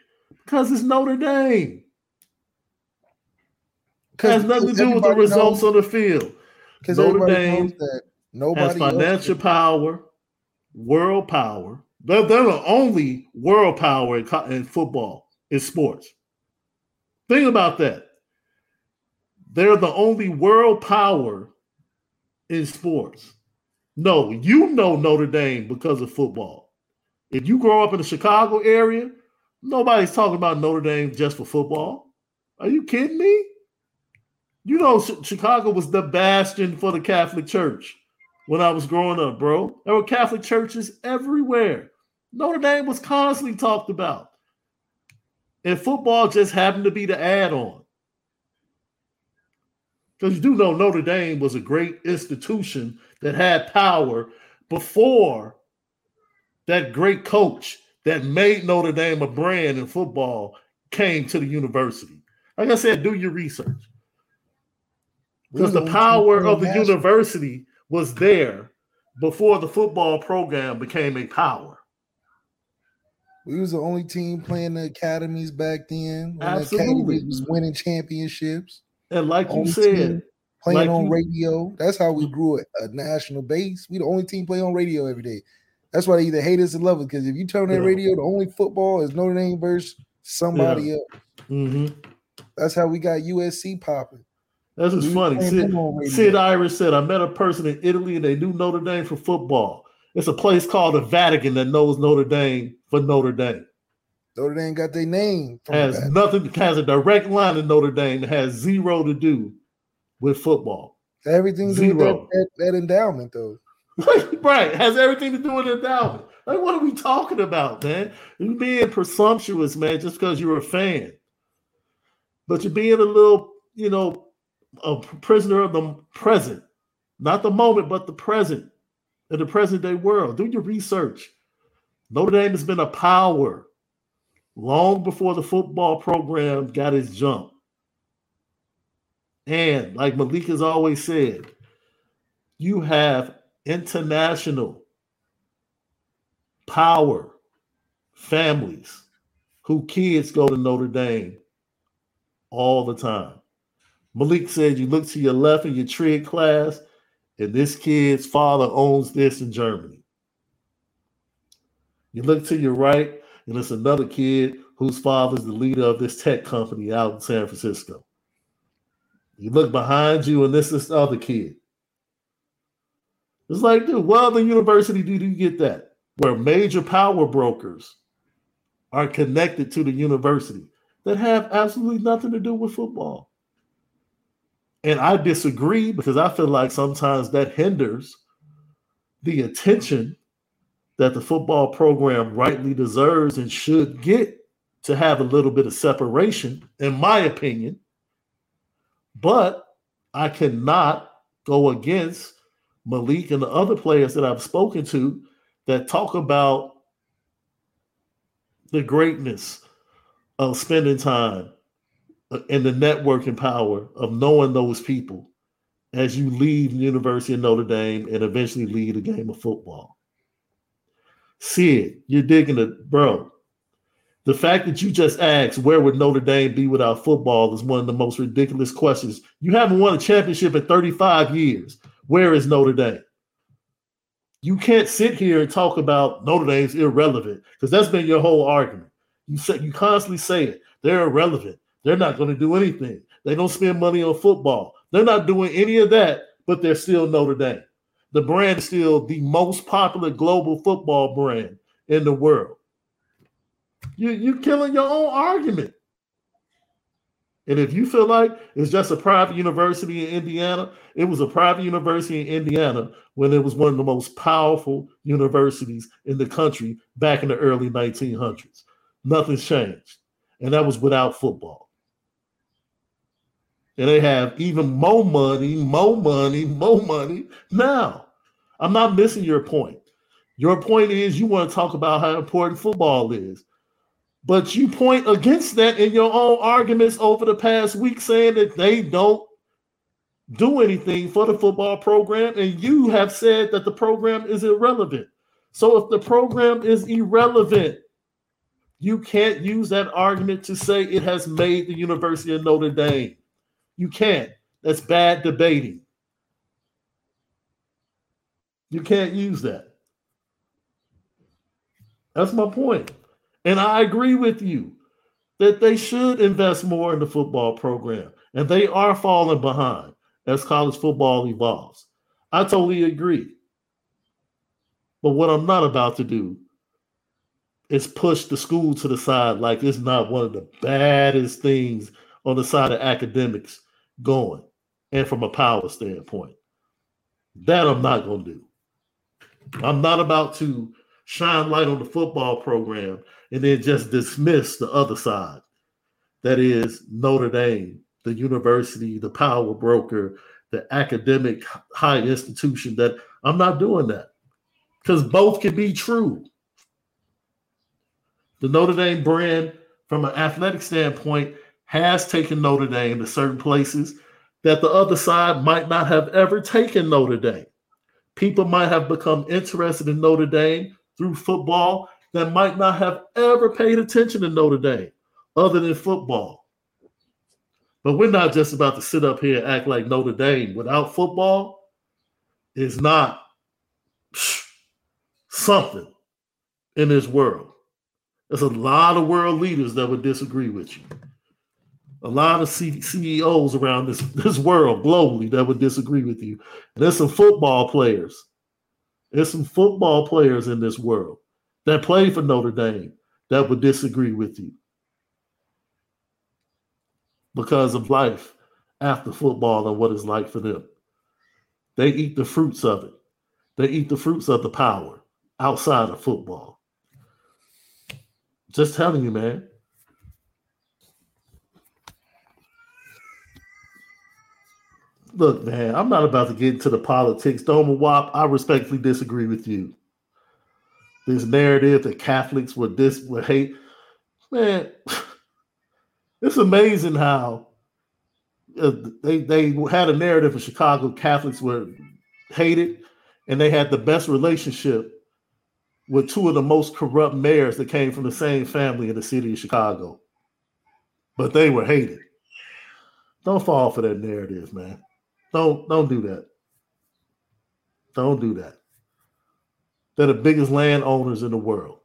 S1: Because it's Notre Dame. Has nothing to do with the results knows, on the field.
S2: Because Notre Dame that
S1: has financial power, world power. They're, they're the only world power in, in football, in sports. Think about that. They're the only world power in sports. No, you know Notre Dame because of football. If you grow up in the Chicago area, nobody's talking about Notre Dame just for football. Are you kidding me? You know, Chicago was the bastion for the Catholic Church when I was growing up, bro. There were Catholic churches everywhere. Notre Dame was constantly talked about. And football just happened to be the add on. Because you do know Notre Dame was a great institution that had power before that great coach that made Notre Dame a brand in football came to the university. Like I said, do your research because the power of the university was there before the football program became a power.
S2: We was the only team playing the academies back then.
S1: Absolutely,
S2: the was winning championships.
S1: And like you said,
S2: playing
S1: like
S2: on
S1: you,
S2: radio. That's how we grew a, a, national base. We the only team play on radio every day. That's why they either hate us or love us. Because if you turn that yeah. radio, the only football is Notre Dame versus somebody yeah. else.
S1: Mm-hmm.
S2: That's how we got USC popping.
S1: That's just funny. Sid, Sid Irish said, I met a person in Italy and they knew Notre Dame for football. It's a place called the Vatican that knows Notre Dame for Notre Dame.
S2: Notre Dame got their name.
S1: Has nothing, has a direct line to Notre Dame that has zero to do with football.
S2: Everything to do that, that, that endowment, though.
S1: Right. Has everything to do with endowment. Like, what are we talking about, man? You're being presumptuous, man, just because you're a fan. But you're being a little, you know, a prisoner of the present, not the moment, but the present in the present day world. Do your research. Notre Dame has been a power long before the football program got its jump. And like Malik has always said, you have international power families who kids go to Notre Dame all the time. Malik said you look to your left in your trade class, and this kid's father owns this in Germany. You look to your right, and it's another kid whose father's the leader of this tech company out in San Francisco. You look behind you, and this is the other kid. It's like, dude, what other university do you get that? Where major power brokers are connected to the university that have absolutely nothing to do with football. And I disagree because I feel like sometimes that hinders the attention that the football program rightly deserves and should get to have a little bit of separation, in my opinion. But I cannot go against Malik and the other players that I've spoken to that talk about the greatness of spending time uh, and the networking power of knowing those people as you leave the University of Notre Dame and eventually lead a game of football. See it, you're digging it, bro. The fact that you just asked where would Notre Dame be without football is one of the most ridiculous questions. You haven't won a championship in 35 years. Where is Notre Dame? You can't sit here and talk about Notre Dame's irrelevant because that's been your whole argument. You say you constantly say it. They're irrelevant. They're not going to do anything. They don't spend money on football. They're not doing any of that but they're still Notre Dame. The brand is still the most popular global football brand in the world. You you killing your own argument. And if you feel like it's just a private university in Indiana, it was a private university in Indiana when it was one of the most powerful universities in the country back in the early 1900s. Nothing's changed. And that was without football. And they have even more money, more money, more money now. I'm not missing your point. Your point is you want to talk about how important football is. But you point against that in your own arguments over the past week, saying that they don't do anything for the football program, and you have said that the program is irrelevant. So if the program is irrelevant, you can't use that argument to say it has made the University of Notre Dame. You can't. That's bad debating. You can't use that. That's my point. And I agree with you that they should invest more in the football program. And they are falling behind as college football evolves. I totally agree. But what I'm not about to do is push the school to the side like it's not one of the baddest things on the side of academics going and from a power standpoint. That I'm not going to do. I'm not about to shine light on the football program and then just dismiss the other side. That is Notre Dame, the university, the power broker, the academic high institution. That I'm not doing that because both can be true. The Notre Dame brand, from an athletic standpoint, has taken Notre Dame to certain places that the other side might not have ever taken Notre Dame. People might have become interested in Notre Dame through football that might not have ever paid attention to Notre Dame other than football. But we're not just about to sit up here and act like Notre Dame without football is not [SNIFFS] something in this world. There's a lot of world leaders that would disagree with you. A lot of C- CEOs around this, [LAUGHS] this world globally that would disagree with you. And there's some football players. There's some football players in this world that played for Notre Dame that would disagree with you because of life after football and what it's like for them. They eat the fruits of it. They eat the fruits of the power outside of football. Just telling you, man. Look, man, I'm not about to get into the politics. Doma Wop, I respectfully disagree with you this narrative that Catholics would this would hate. Man, [LAUGHS] it's amazing how uh, they they had a narrative in Chicago Catholics were hated, and they had the best relationship with two of the most corrupt mayors that came from the same family in the city of Chicago. But they were hated. Don't fall for that narrative, man. Don't don't do that. Don't do that. They're the biggest landowners in the world,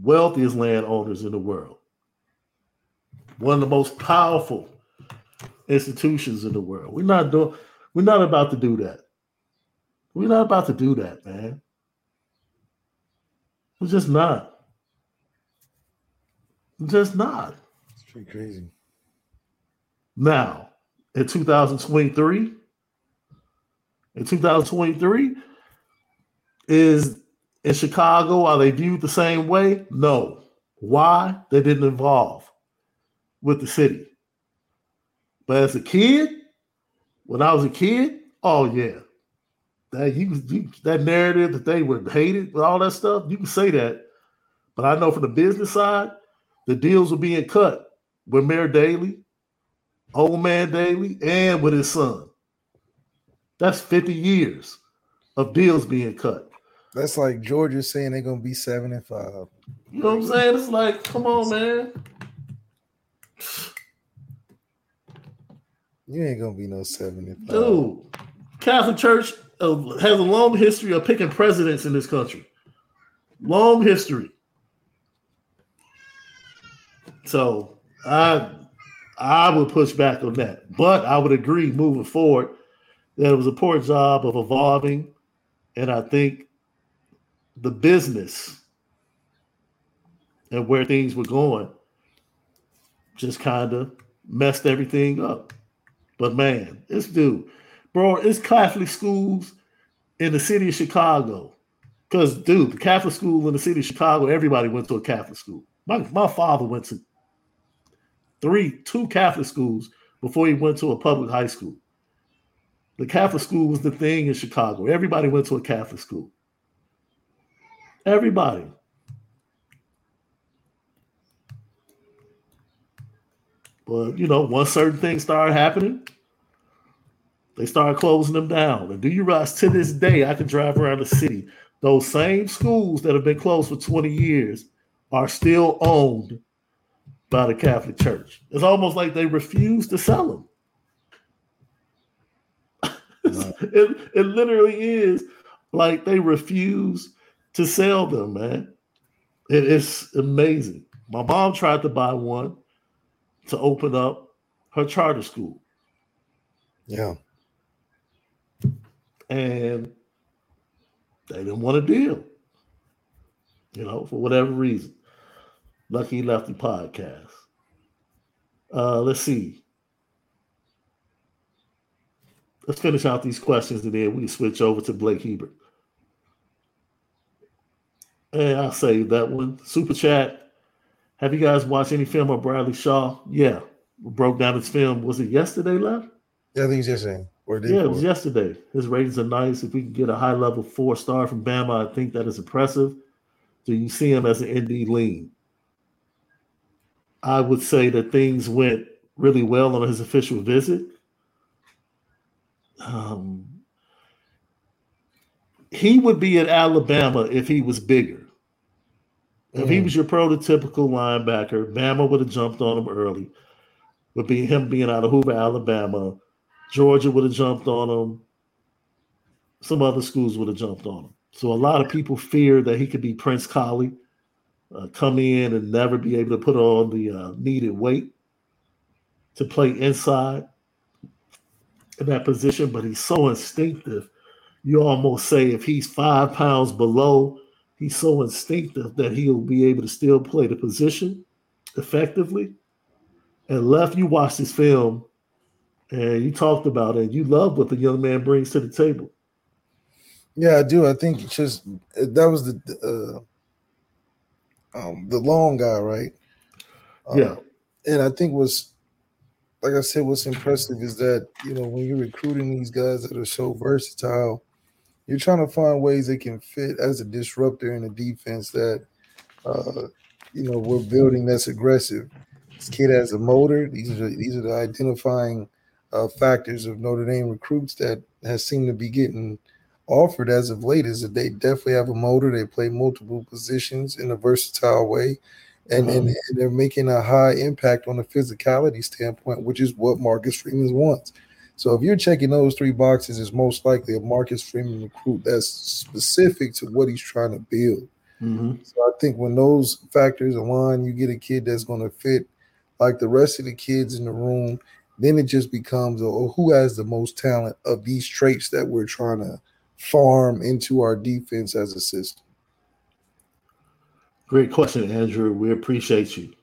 S1: wealthiest landowners in the world, one of the most powerful institutions in the world. We're not doing. We're not about to do that. We're not about to do that, man. We're just not. We're just not.
S2: It's pretty crazy.
S1: Now, in 2023, in 2023, is in Chicago, are they viewed the same way? No. Why? They didn't involve with the city. But as a kid, when I was a kid, oh yeah, that you, you that narrative that they were hated with all that stuff, you can say that. But I know from the business side, the deals were being cut with Mayor Daley, old man Daley, and with his son. That's 50 years of deals being cut.
S2: That's like Georgia saying they're gonna be seven and five.
S1: You know what I'm saying? It's like, come on, man.
S2: You ain't gonna be no seven and five.
S1: Dude, Catholic Church has a long history of picking presidents in this country. Long history. So I I would push back on that. But I would agree moving forward that it was a poor job of evolving, and I think the business and where things were going just kind of messed everything up. But man, this dude, bro, it's Catholic schools in the city of Chicago. Because, dude, the Catholic school in the city of Chicago, everybody went to a Catholic school. My, my father went to three, two Catholic schools before he went to a public high school. The Catholic school was the thing in Chicago. Everybody went to a Catholic school. Everybody. But you know, once certain things started happening, they started closing them down. And do you realize to this day, I can drive around the city, those same schools that have been closed for 20 years are still owned by the Catholic Church. It's almost like they refuse to sell them. [LAUGHS] it, it literally is like they refuse to sell them, man. It is amazing. My mom tried to buy one to open up her charter school.
S2: Yeah.
S1: And they didn't want a deal, you know, for whatever reason. Lucky Lefty podcast. Uh, let's see. Let's finish out these questions and then we can switch over to Blake Hebert. And I'll say that one. Super chat. Have you guys watched any film of Bradley Shaw? Yeah. Broke down his film. Was it yesterday left?
S2: Yeah, I think it's yesterday.
S1: Or yeah, it was yesterday. His ratings are nice. If we can get a high level four star from Bama, I think that is impressive. Do you see him as an ND lean? I would say that things went really well on his official visit. Um, he would be at Alabama if he was bigger. If mm. he was your prototypical linebacker, Bama would have jumped on him early. Would be him being out of Hoover, Alabama. Georgia would have jumped on him. Some other schools would have jumped on him. So a lot of people fear that he could be Prince Kollie, uh, come in and never be able to put on the uh, needed weight to play inside in that position. But he's so instinctive you almost say if he's five pounds below, he's so instinctive that he'll be able to still play the position effectively. And left, you watch this film and you talked about it. You love what the young man brings to the table.
S2: Yeah, I do. I think just that was the uh, um, the long guy, right?
S1: Um, yeah,
S2: and I think was like I said, what's impressive is that you know when you're recruiting these guys that are so versatile, you're trying to find ways they can fit as a disruptor in a defense that uh, you know we're building that's aggressive. This kid has a motor. These are these are the identifying uh, factors of Notre Dame recruits that has seemed to be getting offered as of late. Is that they definitely have a motor. They play multiple positions in a versatile way. And, and, and they're making a high impact on the physicality standpoint, which is what Marcus Freeman wants. So if you're checking those three boxes, it's most likely a Marcus Freeman recruit that's specific to what he's trying to build. Mm-hmm. So I think when those factors align, you get a kid that's going to fit like the rest of the kids in the room. Then it just becomes oh, who has the most talent of these traits that we're trying to farm into our defense as a system.
S1: Great question, Andrew. We appreciate you.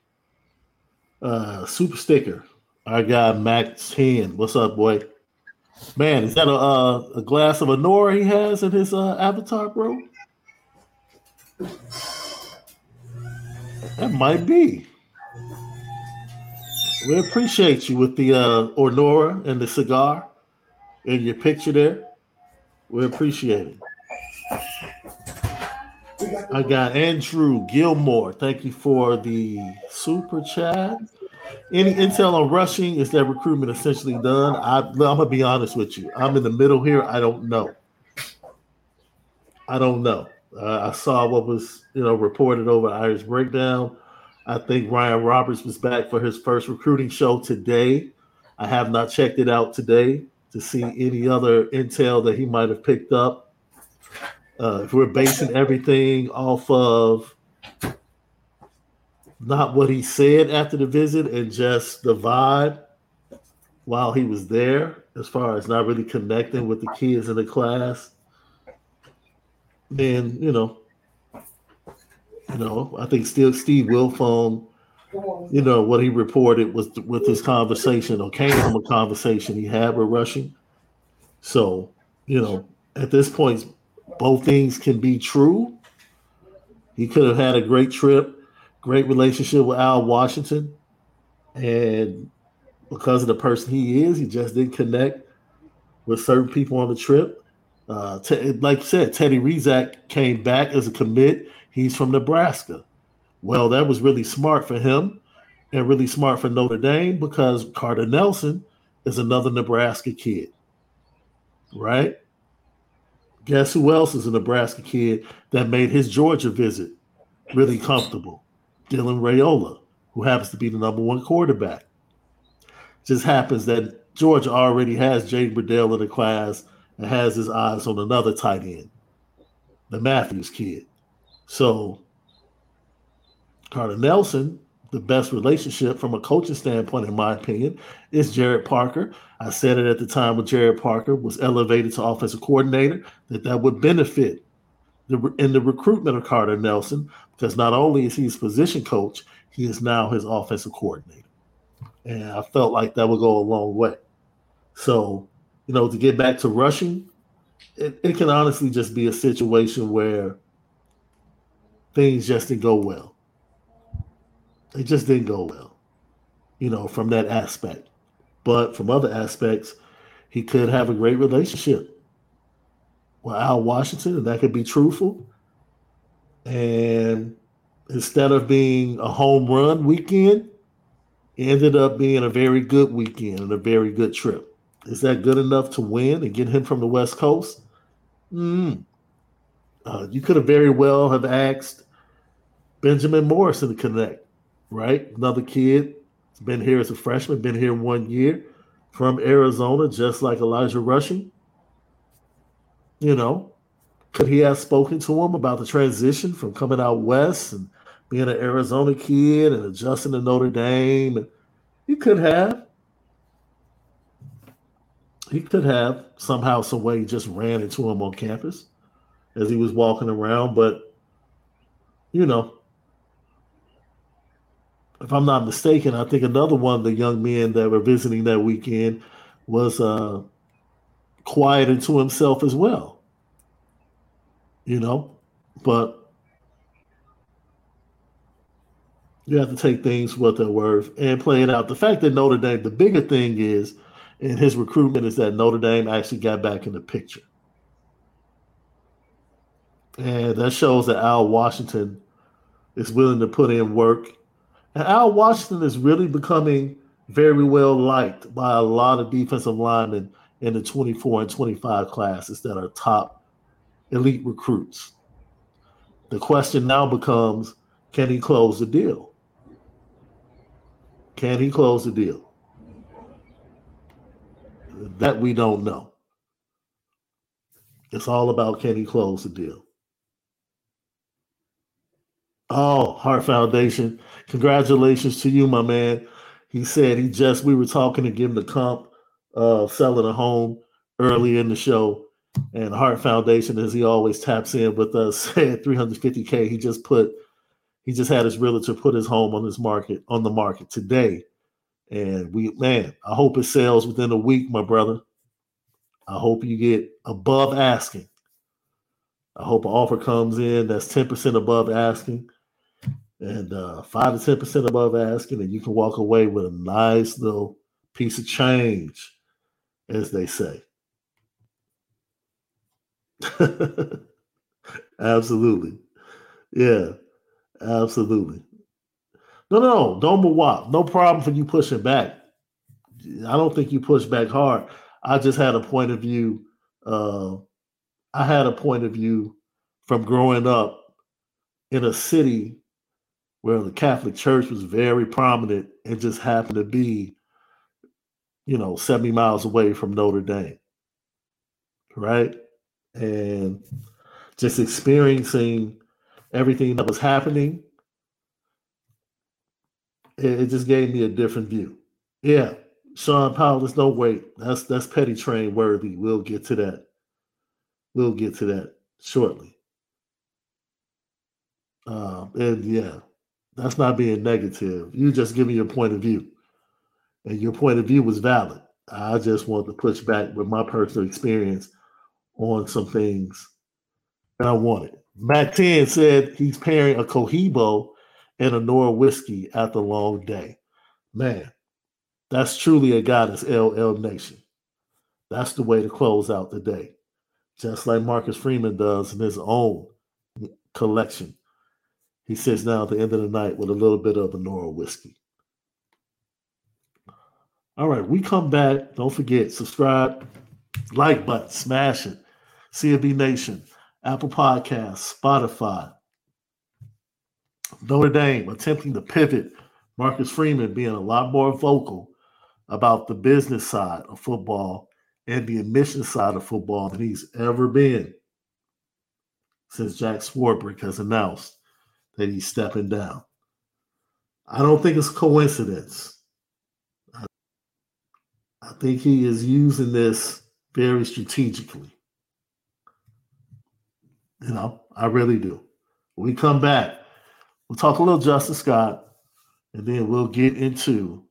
S1: Uh, super sticker. Our guy Max Hand. What's up, boy? Man, is that a a glass of Anora he has in his uh, avatar, bro? That might be. We appreciate you with the uh, Ornora and the cigar in your picture there. We appreciate it. I got Andrew Gilmore. Thank you for the super chat. Any intel on rushing? Is that recruitment essentially done? I, am gonna be honest with you. I'm in the middle here. I don't know. I don't know. Uh, I saw what was you know reported over Irish Breakdown. I think Ryan Roberts was back for his first recruiting show today. I have not checked it out today to see any other intel that he might have picked up. Uh, if we're basing everything off of not what he said after the visit and just the vibe while he was there, as far as not really connecting with the kids in the class, then you know, you know, I think still Steve Wiltfong, you know, what he reported was with his conversation or came from a conversation he had with Rushing. So, you know, at this point, both things can be true. He could have had a great trip, great relationship with Al Washington, and because of the person he is, he just didn't connect with certain people on the trip. Uh, like you said, Teddy Rezac came back as a commit. He's from Nebraska. Well, that was really smart for him and really smart for Notre Dame because Carter Nelson is another Nebraska kid, right? Guess who else is a Nebraska kid that made his Georgia visit really comfortable? Dylan Raiola, who happens to be the number one quarterback. Just happens that Georgia already has Jay Bradell in the class and has his eyes on another tight end, the Matthews kid. So Carter Nelson, the best relationship from a coaching standpoint, in my opinion, is Gerad Parker. I said it at the time when Gerad Parker was elevated to offensive coordinator that that would benefit the, in the recruitment of Carter Nelson because not only is he his position coach, he is now his offensive coordinator. And I felt like that would go a long way. So, you know, to get back to rushing, it, it can honestly just be a situation where things just didn't go well. It just didn't go well, you know, from that aspect. But from other aspects, he could have a great relationship with Al Washington, and that could be truthful. And instead of being a home run weekend, it ended up being a very good weekend and a very good trip. Is that good enough to win and get him from the West Coast? Mm. Uh, you could have very well have asked Benjamin Morrison to connect, right? Another kid, been here as a freshman, been here one year from Arizona, just like Elijah Rushing. You know, could he have spoken to him about the transition from coming out west and being an Arizona kid and adjusting to Notre Dame? He could have. He could have somehow, some way, just ran into him on campus as he was walking around. But you know, if I'm not mistaken, I think another one of the young men that were visiting that weekend was uh, quiet into himself as well. You know, but you have to take things what they're worth and play it out. The fact that Notre Dame, the bigger thing is in his recruitment is that Notre Dame actually got back in the picture. And that shows that Al Washington is willing to put in work and Al Washington is really becoming very well liked by a lot of defensive linemen in the 24 and 25 classes that are top elite recruits. The question now becomes can he close the deal? Can he close the deal? That we don't know. It's all about can he close the deal. Oh, Heart Foundation. Congratulations to you, my man. He said he just, we were talking to give him the comp of selling a home early in the show. And Heart Foundation, as he always taps in with us, [LAUGHS] said 350K. He just put, he just had his realtor put his home on his market, on the market today. And we, man, I hope it sells within a week, my brother. I hope you get above asking. I hope an offer comes in that's 10% above asking and uh, five to ten percent above asking, and you can walk away with a nice little piece of change, as they say. [LAUGHS] absolutely, yeah, absolutely. No, no, don't move No problem for you pushing back. I don't think you push back hard. I just had a point of view. Uh, I had a point of view from growing up in a city where the Catholic Church was very prominent and just happened to be, you know, 70 miles away from Notre Dame. Right? And just experiencing everything that was happening, it, it just gave me a different view. Yeah, Sean Powell, there's no wait. That's that's petty train worthy. We'll get to that. We'll get to that shortly. Um, and yeah, that's not being negative. You just give me your point of view. And your point of view was valid. I just want to push back with my personal experience on some things that I wanted. Mac 10 said he's pairing a Cohiba and a Nora whiskey after a long day. Man, that's truly a goddess, LL Nation. That's the way to close out the day. Just like Marcus Freeman does in his own collection. He sits down at the end of the night with a little bit of a Nora whiskey. All right, we come back. Don't forget, subscribe, like button, smash it. CFB Nation, Apple Podcasts, Spotify. Notre Dame attempting to pivot. Marcus Freeman being a lot more vocal about the business side of football and the admission side of football than he's ever been since Jack Swarbrick has announced that he's stepping down. I don't think it's coincidence. I think he is using this very strategically. You know, I really do. When we come back, we'll talk a little Justin Scott, and then we'll get into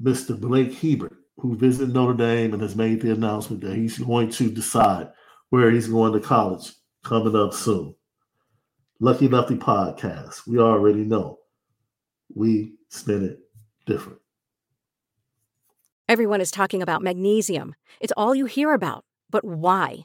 S1: Mr. Blake Hebert, who visited Notre Dame and has made the announcement that he's going to decide where he's going to college coming up soon. Lucky Lefty podcast. We already know we spin it different.
S3: Everyone is talking about magnesium. It's all you hear about. But why?